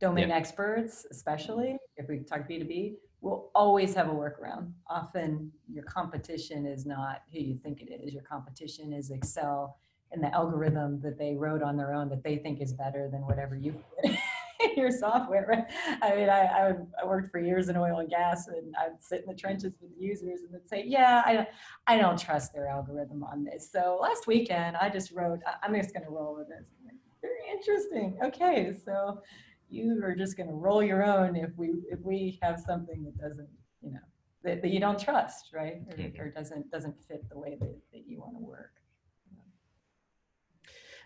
Speaker 5: Domain experts, especially if we talk B2B, will always have a workaround. Often your competition is not who you think it is. Your competition is Excel and the algorithm that they wrote on their own that they think is better than whatever you put in your software. right? I mean, I, I, would- I worked for years in oil and gas and I'd sit in the trenches with users and they'd say, yeah, I, I don't trust their algorithm on this. So last weekend, I just wrote, I'm just going to roll with this. Like, Very interesting. Okay, so you are just going to roll your own if we if we have something that doesn't, you know, that, that you don't trust, right, or,
Speaker 3: Mhm.
Speaker 5: or doesn't doesn't fit the way that, that you want to work.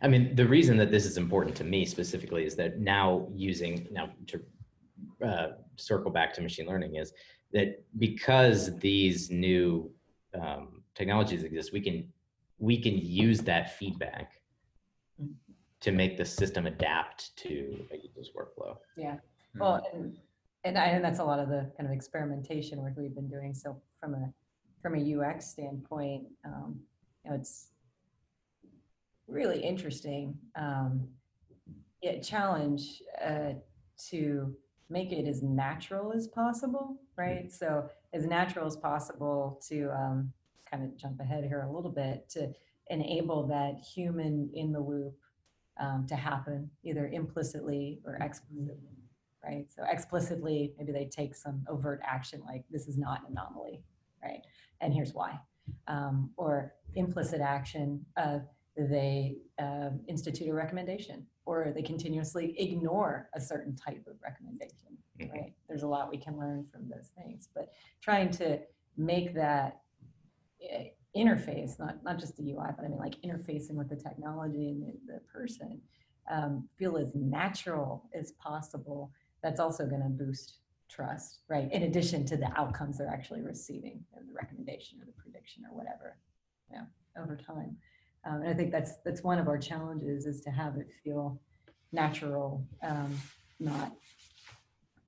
Speaker 3: I mean, the reason that this is important to me specifically is that now using now to uh, circle back to machine learning is that because these new um, technologies exist, we can we can use that feedback to make the system adapt to a user's workflow.
Speaker 5: Yeah.
Speaker 4: Hmm.
Speaker 5: Well, and, and I, and that's a lot of the kind of experimentation work we've been doing. So from a, from a UX standpoint, um, you know, it's really interesting, um, yeah, challenge, uh, to make it as natural as possible, right? So as natural as possible to, um, kind of jump ahead here a little bit to enable that human in the loop, um, to happen either implicitly or explicitly right? So explicitly, maybe they take some overt action like this is not an anomaly, right? And here's why. Um, or implicit action, uh, they um institute a recommendation or they continuously ignore a certain type of recommendation,
Speaker 3: Mhm.
Speaker 5: right? There's a lot we can learn from those things, but trying to make that eh, interface, not, not just the UI, but I mean like interfacing with the technology and the, the person, um, feel as natural as possible that's also going to boost trust, right? In addition to the outcomes they're actually receiving, the recommendation or the prediction or whatever, know, over time. Um, and I think that's that's one of our challenges is to have it feel natural, um, not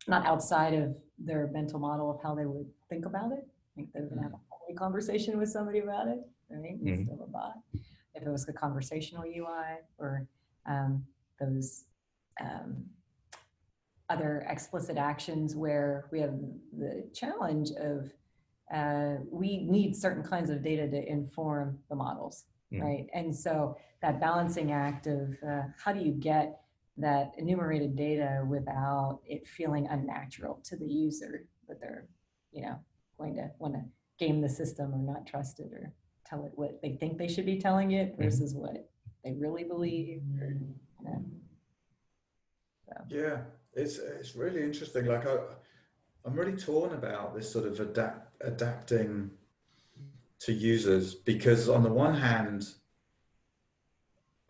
Speaker 5: not outside of their mental model of how they would think about it. I think they're going to have a conversation with somebody about it, right?
Speaker 3: Mhm.
Speaker 5: Instead of a bot. If it was a conversational UI or um, those um, other explicit actions where we have the challenge of uh, we need certain kinds of data to inform the models,
Speaker 3: Mhm.
Speaker 5: right? And so that balancing act of uh, how do you get that enumerated data without it feeling unnatural to the user that they're, you know, going to want to game the system or not trust it or tell it what they think they should be telling it versus what they really believe. Or, you know.
Speaker 4: Yeah, it's it's really interesting. Like I, I'm really torn about this sort of adapt adapting to users because on the one hand,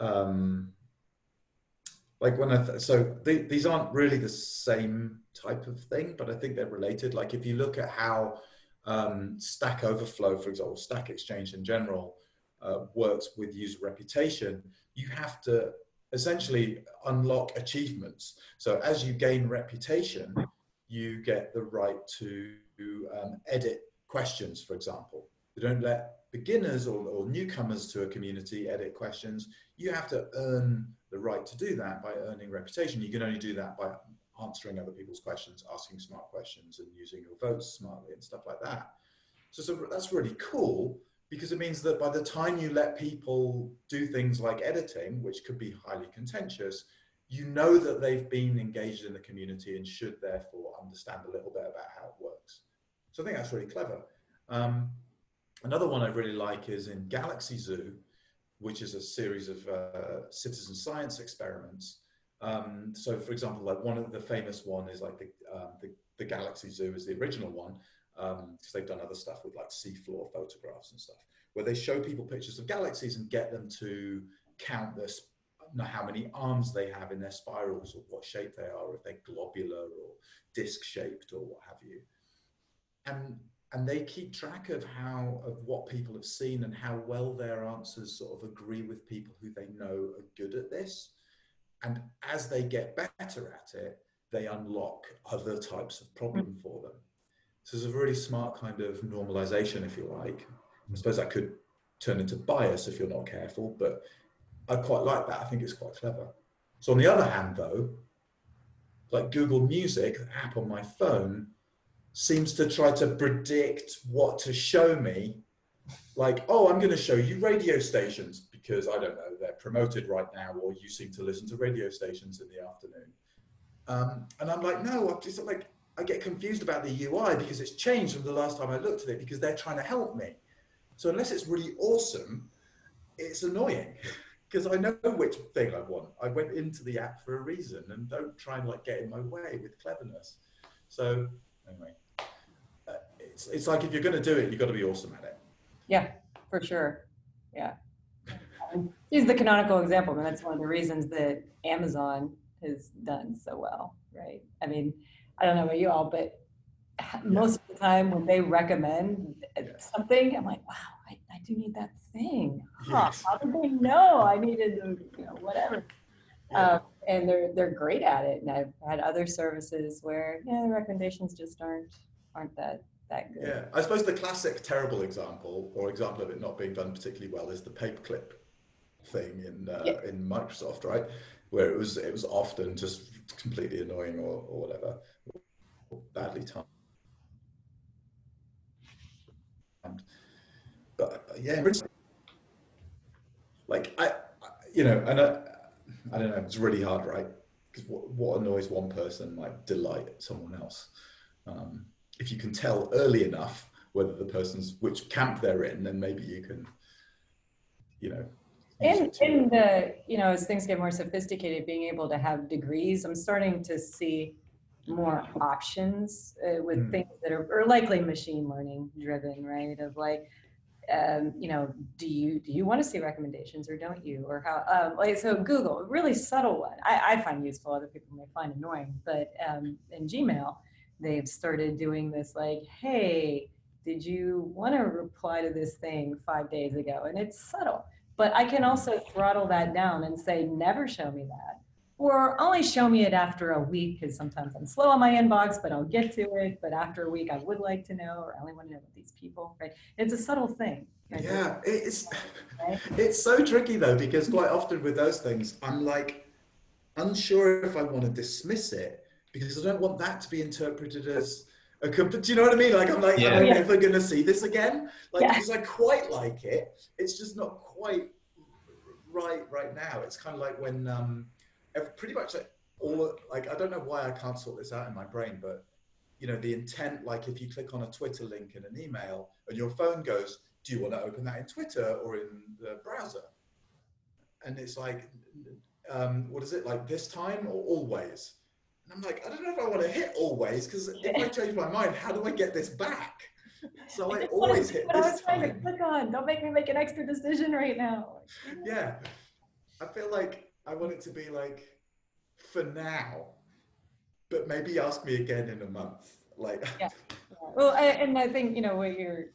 Speaker 4: um, like when I th- so the, these aren't really the same type of thing, but I think they're related. Like if you look at how um, Stack Overflow, for example, Stack Exchange in general, uh, works with user reputation, you have to essentially unlock achievements. So as you gain reputation, you get the right to um, edit questions, for example. They don't let beginners or, or, newcomers to a community edit questions. You have to earn the right to do that by earning reputation. You can only do that by answering other people's questions, asking smart questions, and using your votes smartly and stuff like that. So, so that's really cool because it means that by the time you let people do things like editing, which could be highly contentious, you know that they've been engaged in the community and should therefore understand a little bit about how it works. So I think that's really clever. Um, another one I really like is in Galaxy Zoo, which is a series of uh, citizen science experiments. Um, so, for example, like one of the famous one is like the, um, the, the Galaxy Zoo is the original one because um, they've done other stuff with like seafloor photographs and stuff, where they show people pictures of galaxies and get them to count this, know how many arms they have in their spirals or what shape they are, if they're globular or disc shaped or what have you. And and they keep track of how of what people have seen and how well their answers sort of agree with people who they know are good at this. And as they get better at it they unlock other types of problem hmm. for them. So it's a really smart kind of normalization if you like. I suppose that could turn into bias if you're not careful but i quite like that. I think it's quite clever. So on the other hand though like google music app on my phone seems to try to predict what to show me. Like, oh, I'm going to show you radio stations because I don't know, they're promoted right now, or you seem to listen to radio stations in the afternoon. Um, and I'm like, no, I'm just like, I get confused about the UI because it's changed from the last time I looked at it because they're trying to help me. So unless it's really awesome, it's annoying because I know which thing I want. I went into the app for a reason and don't try and like get in my way with cleverness. So anyway, it's, it's like if you're going to do it, you've got to be awesome at it.
Speaker 5: Yeah, for sure. Yeah. He's the canonical example, and that's one of the reasons that Amazon has done so well, right? I mean, I don't know about you all, but most of the time when they recommend something, I'm like, wow, I, I do need that thing. Huh, yes. How did they know I needed, you know, whatever. Yeah. Um, and they're they're great at it. And I've had other services where yeah, the recommendations just aren't aren't that that good.
Speaker 4: Yeah, I suppose the classic terrible example or example of it not being done particularly well is the paperclip thing in uh, yeah. in Microsoft, right? Where it was it was often just completely annoying or, or whatever, or badly timed. But uh, yeah, like I, you know, and I, I don't know, it's really hard, right? Because what, what annoys one person might delight someone else. Um, if you can tell early enough whether the person's which camp they're in, then maybe you can, you know.
Speaker 5: And in the you know as things get more sophisticated, being able to have degrees, I'm starting to see more options uh, with mm. things that are, are likely machine learning driven, right? Of like, um, you know, do you do you want to see recommendations or don't you? Or how um, like so Google, really subtle one. I, I find useful, other people may find annoying, but um, in Gmail, they've started doing this like, hey, did you want to reply to this thing five days ago? And it's subtle. But I can also throttle that down and say, never show me that. Or only show me it after a week because sometimes I'm slow on my inbox, but I'll get to it. But after a week, I would like to know, or I only want to know about these people, right? It's a subtle thing.
Speaker 4: Right? Yeah, it's right? it's so tricky though because quite often with those things, I'm like unsure if I want to dismiss it because I don't want that to be interpreted as a comp- do you know what I mean? Like I'm like, yeah. am I ever gonna see this again? Like yeah. because I quite like it. It's just not quite right right now. It's kind of like when um pretty much like all like I don't know why I can't sort this out in my brain, but you know, the intent, like if you click on a Twitter link in an email and your phone goes, Do you want to open that in Twitter or in the browser? And it's like um, what is it like this time or always? And I'm like, I don't know if I want to hit always because if I change my mind, how do I get this back? So I, I always hit this I was trying
Speaker 5: to click on. Don't make me make an extra decision right now.
Speaker 4: Yeah, I feel like I want it to be like for now, but maybe ask me again in a month. Like,
Speaker 5: yeah. Well, I, and I think, you know, what you're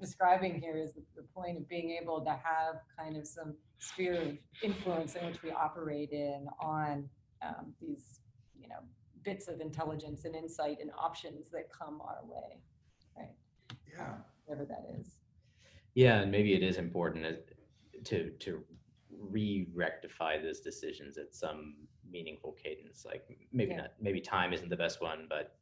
Speaker 5: describing here is the, the point of being able to have kind of some sphere of influence in which we operate in on um, these, you know, bits of intelligence and insight and options that come our way, right?
Speaker 4: Yeah.
Speaker 5: Whatever that is.
Speaker 3: Yeah, and maybe it is important to to re-rectify those decisions at some meaningful cadence. Like maybe
Speaker 5: Yeah.
Speaker 3: not, maybe time isn't the best one, but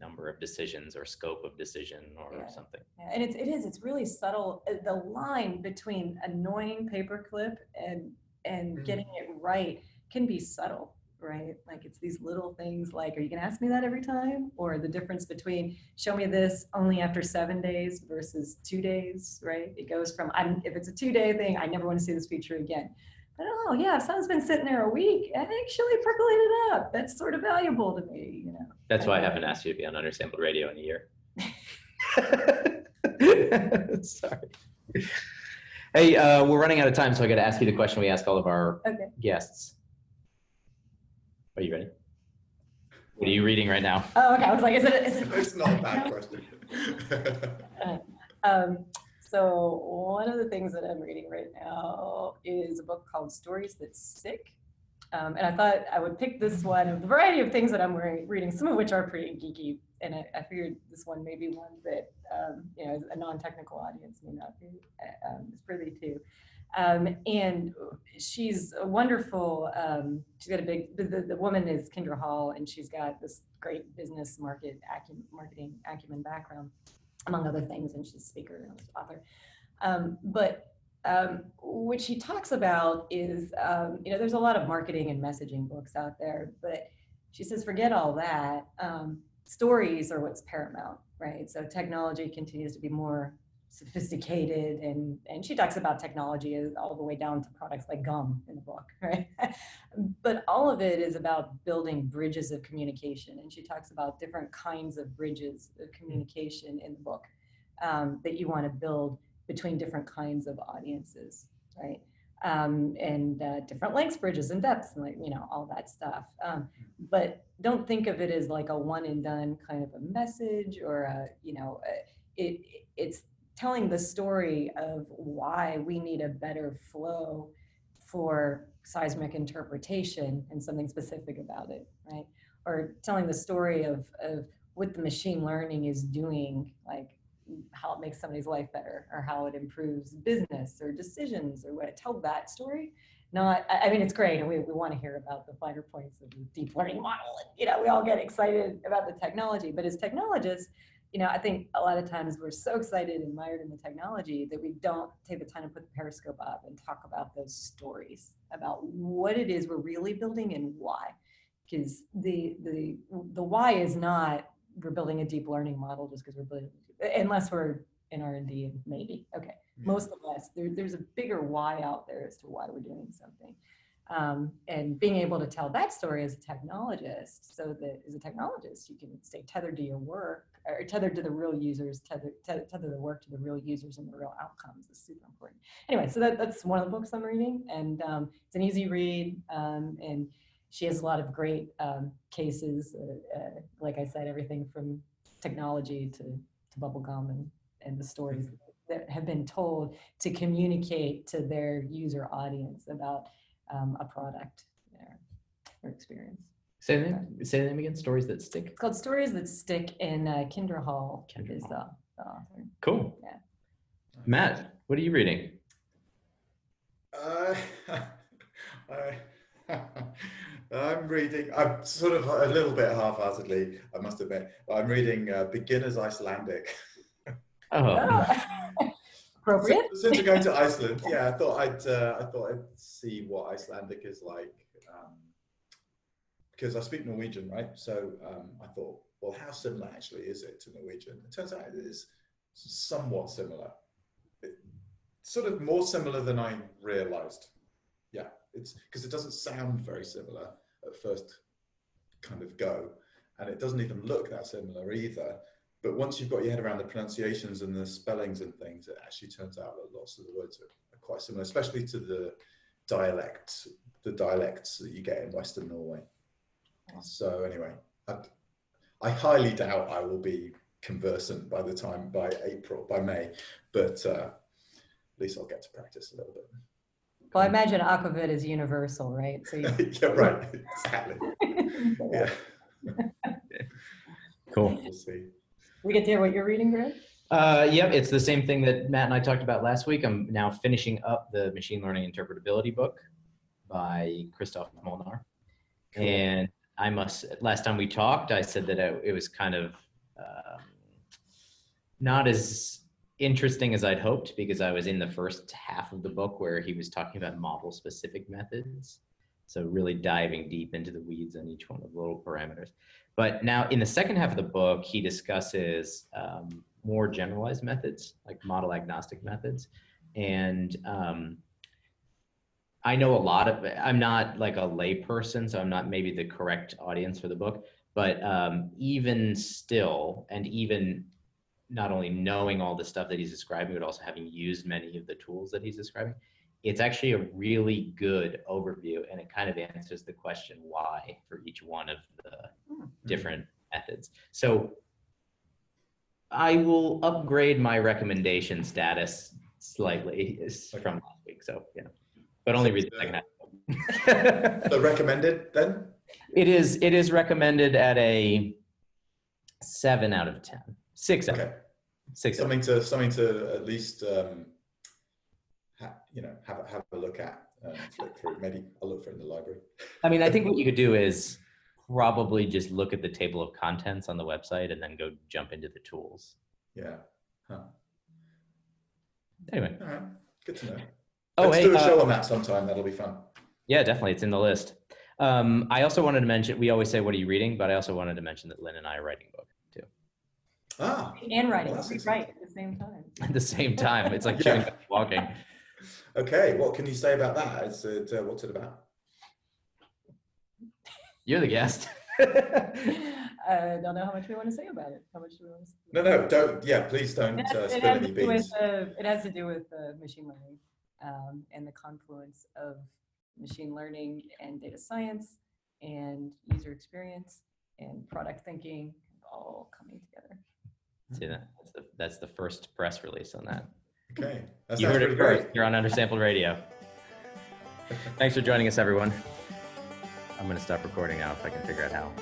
Speaker 3: number of decisions or scope of decision or
Speaker 5: Yeah.
Speaker 3: something.
Speaker 5: Yeah, and it's, it is, it's really subtle. uh, The line between annoying paperclip and, and
Speaker 4: Mm.
Speaker 5: getting it right can be subtle, right? Like it's these little things like, are you gonna ask me that every time? Or the difference between show me this only after seven days versus two days, right? It goes from, I'm, if it's a two day thing, I never wanna see this feature again. But oh yeah, if something's been sitting there a week, I actually percolated up. That's sort of valuable to me, you know?
Speaker 3: That's why I haven't asked you to be on undersampled radio in a year. Sorry. Hey, uh, we're running out of time, so I got to ask you the question we ask all of our
Speaker 5: Okay.
Speaker 3: guests. Are you ready? What are you reading right now?
Speaker 5: Oh, okay, I was like, is it, is it?
Speaker 4: It's not a bad question.
Speaker 5: Um, so one of the things that I'm reading right now is a book called Stories That Stick. Um, and I thought I would pick this one of the variety of things that I'm re- reading, some of which are pretty geeky. And I, I figured this one may be one that, um, you know, a non-technical audience may not be uh, um, is privy to. Um, and she's a wonderful, um, she's got a big, the, the, woman is Kindra Hall, and she's got this great business market marketing acumen background among other things, and she's a speaker and author. Um, but um, what she talks about is, um, you know, there's a lot of marketing and messaging books out there, but she says, forget all that. Um, stories are what's paramount, right? So technology continues to be more sophisticated, and and she talks about technology all the way down to products like gum in the book, right? but all of it is about building bridges of communication, and she talks about different kinds of bridges of communication in the book um, that you want to build between different kinds of audiences, right? Um, and uh, different lengths, bridges, and depths, and like you know all that stuff. Um, but don't think of it as like a one and done kind of a message or a you know a, it it's telling the story of why we need a better flow for seismic interpretation and something specific about it, right? Or telling the story of of what the machine learning is doing, like how it makes somebody's life better or how it improves business or decisions or what tell that story not i mean it's great and we, we want to hear about the finer points of the deep learning model and you know we all get excited about the technology but as technologists you know i think a lot of times we're so excited and mired in the technology that we don't take the time to put the periscope up and talk about those stories about what it is we're really building and why. Because the the the why is not we're building a deep learning model just because we're building unless we're in r&d and maybe. Okay. Most of us there, there's a bigger why out there as to why we're doing something. Um, and being able to tell that story as a technologist so that as a technologist you can stay tethered to your work or tethered to the real users tether, tether, tether the work to the real users and the real outcomes is super important anyway so that, that's one of the books i'm reading and um, it's an easy read um, and she has a lot of great um, cases uh, uh, like i said everything from technology to, to bubblegum and, and the stories that have been told to communicate to their user audience about um, a product or, or experience.
Speaker 3: Say the name, say the name again. Stories that stick.
Speaker 5: It's called Stories That Stick, in uh, Kindra Hall
Speaker 3: Kindra
Speaker 5: is
Speaker 3: Hall.
Speaker 5: the, the author.
Speaker 3: Cool.
Speaker 5: Yeah.
Speaker 3: Matt, what are you reading?
Speaker 4: Uh, I, I'm reading, I'm sort of a little bit half-heartedly, I must admit, but I'm reading uh, Beginner's Icelandic.
Speaker 3: Oh,
Speaker 5: Oh. Appropriate.
Speaker 4: So, since we're going to Iceland, yeah, I thought I'd uh, I thought I'd see what Icelandic is like um, because I speak Norwegian, right? So um, I thought, well, how similar actually is it to Norwegian? It turns out it is somewhat similar. It, sort of more similar than I realized. Yeah, it's because it doesn't sound very similar at first kind of go, and it doesn't even look that similar either. But once you've got your head around the pronunciations and the spellings and things, it actually turns out that lots of the words are, are quite similar, especially to the dialects, the dialects that you get in Western Norway. So anyway, I, I highly doubt I will be conversant by the time by April, by May, but uh, at least I'll get to practice a little bit.
Speaker 5: Well, I imagine Aquavit is universal, right? So you.
Speaker 4: yeah, right. Exactly. Yeah.
Speaker 3: Cool.
Speaker 4: We'll see.
Speaker 5: We get to hear what you're reading, Greg?
Speaker 3: Uh, yep, it's the same thing that Matt and I talked about last week. I'm now finishing up the machine learning interpretability book by Christoph Molnar.
Speaker 4: Cool.
Speaker 3: And I must, last time we talked, I said that it, it was kind of um, not as interesting as I'd hoped because I was in the first half of the book where he was talking about model specific methods. So really diving deep into the weeds on each one of the little parameters. But now in the second half of the book, he discusses um, more generalized methods, like model agnostic methods. And um, I know a lot of, I'm not like a layperson, so I'm not maybe the correct audience for the book, but um, even still, and even not only knowing all the stuff that he's describing, but also having used many of the tools that he's describing, it's actually a really good overview and it kind of answers the question why for each one of the
Speaker 5: Hmm.
Speaker 3: different methods. So I will upgrade my recommendation status slightly
Speaker 4: Okay.
Speaker 3: from last week. So yeah, but only read the second half.
Speaker 4: So recommended then?
Speaker 3: it is it is recommended at a seven out of ten. Six out
Speaker 4: Okay.
Speaker 3: six. out
Speaker 4: Something to something to at least um, ha, you know have a- have a look at flick through. Maybe I'll look for it in the library.
Speaker 3: I mean, I think what you could do is probably just look at the table of contents on the website and then go jump into the tools.
Speaker 4: Yeah. Huh.
Speaker 3: Anyway.
Speaker 4: All right. Good to know.
Speaker 3: Oh,
Speaker 4: Let's
Speaker 3: hey,
Speaker 4: do a
Speaker 3: uh,
Speaker 4: show on that sometime. That'll be fun.
Speaker 3: Yeah, definitely. It's in the list. Um, I also wanted to mention, we always say, what are you reading? But I also wanted to mention that Lynn and I are writing a book too.
Speaker 4: Ah.
Speaker 5: And writing,
Speaker 4: Well,
Speaker 5: we write at the same time.
Speaker 3: At the same time, it's like
Speaker 4: Yeah.
Speaker 3: chewing walking.
Speaker 4: Okay. What can you say about that? It's, it, uh, what's it about?
Speaker 3: You're the guest.
Speaker 5: I don't know how much we want to say about it. How much do we want to say?
Speaker 4: No, no, don't. Yeah, please don't
Speaker 5: It
Speaker 4: uh,
Speaker 5: has,
Speaker 4: spill any
Speaker 5: to do with,
Speaker 4: beans.
Speaker 5: uh, it has to do with uh, machine learning um, and the confluence of machine learning and data science and user experience and product thinking all coming together.
Speaker 3: See that? That's the, that's the first press release on that.
Speaker 4: Okay. That
Speaker 3: you heard it
Speaker 4: pretty
Speaker 3: first.
Speaker 4: great.
Speaker 3: You're on Undersampled Radio. Thanks for joining us, everyone. I'm going to stop recording now if I can figure out how.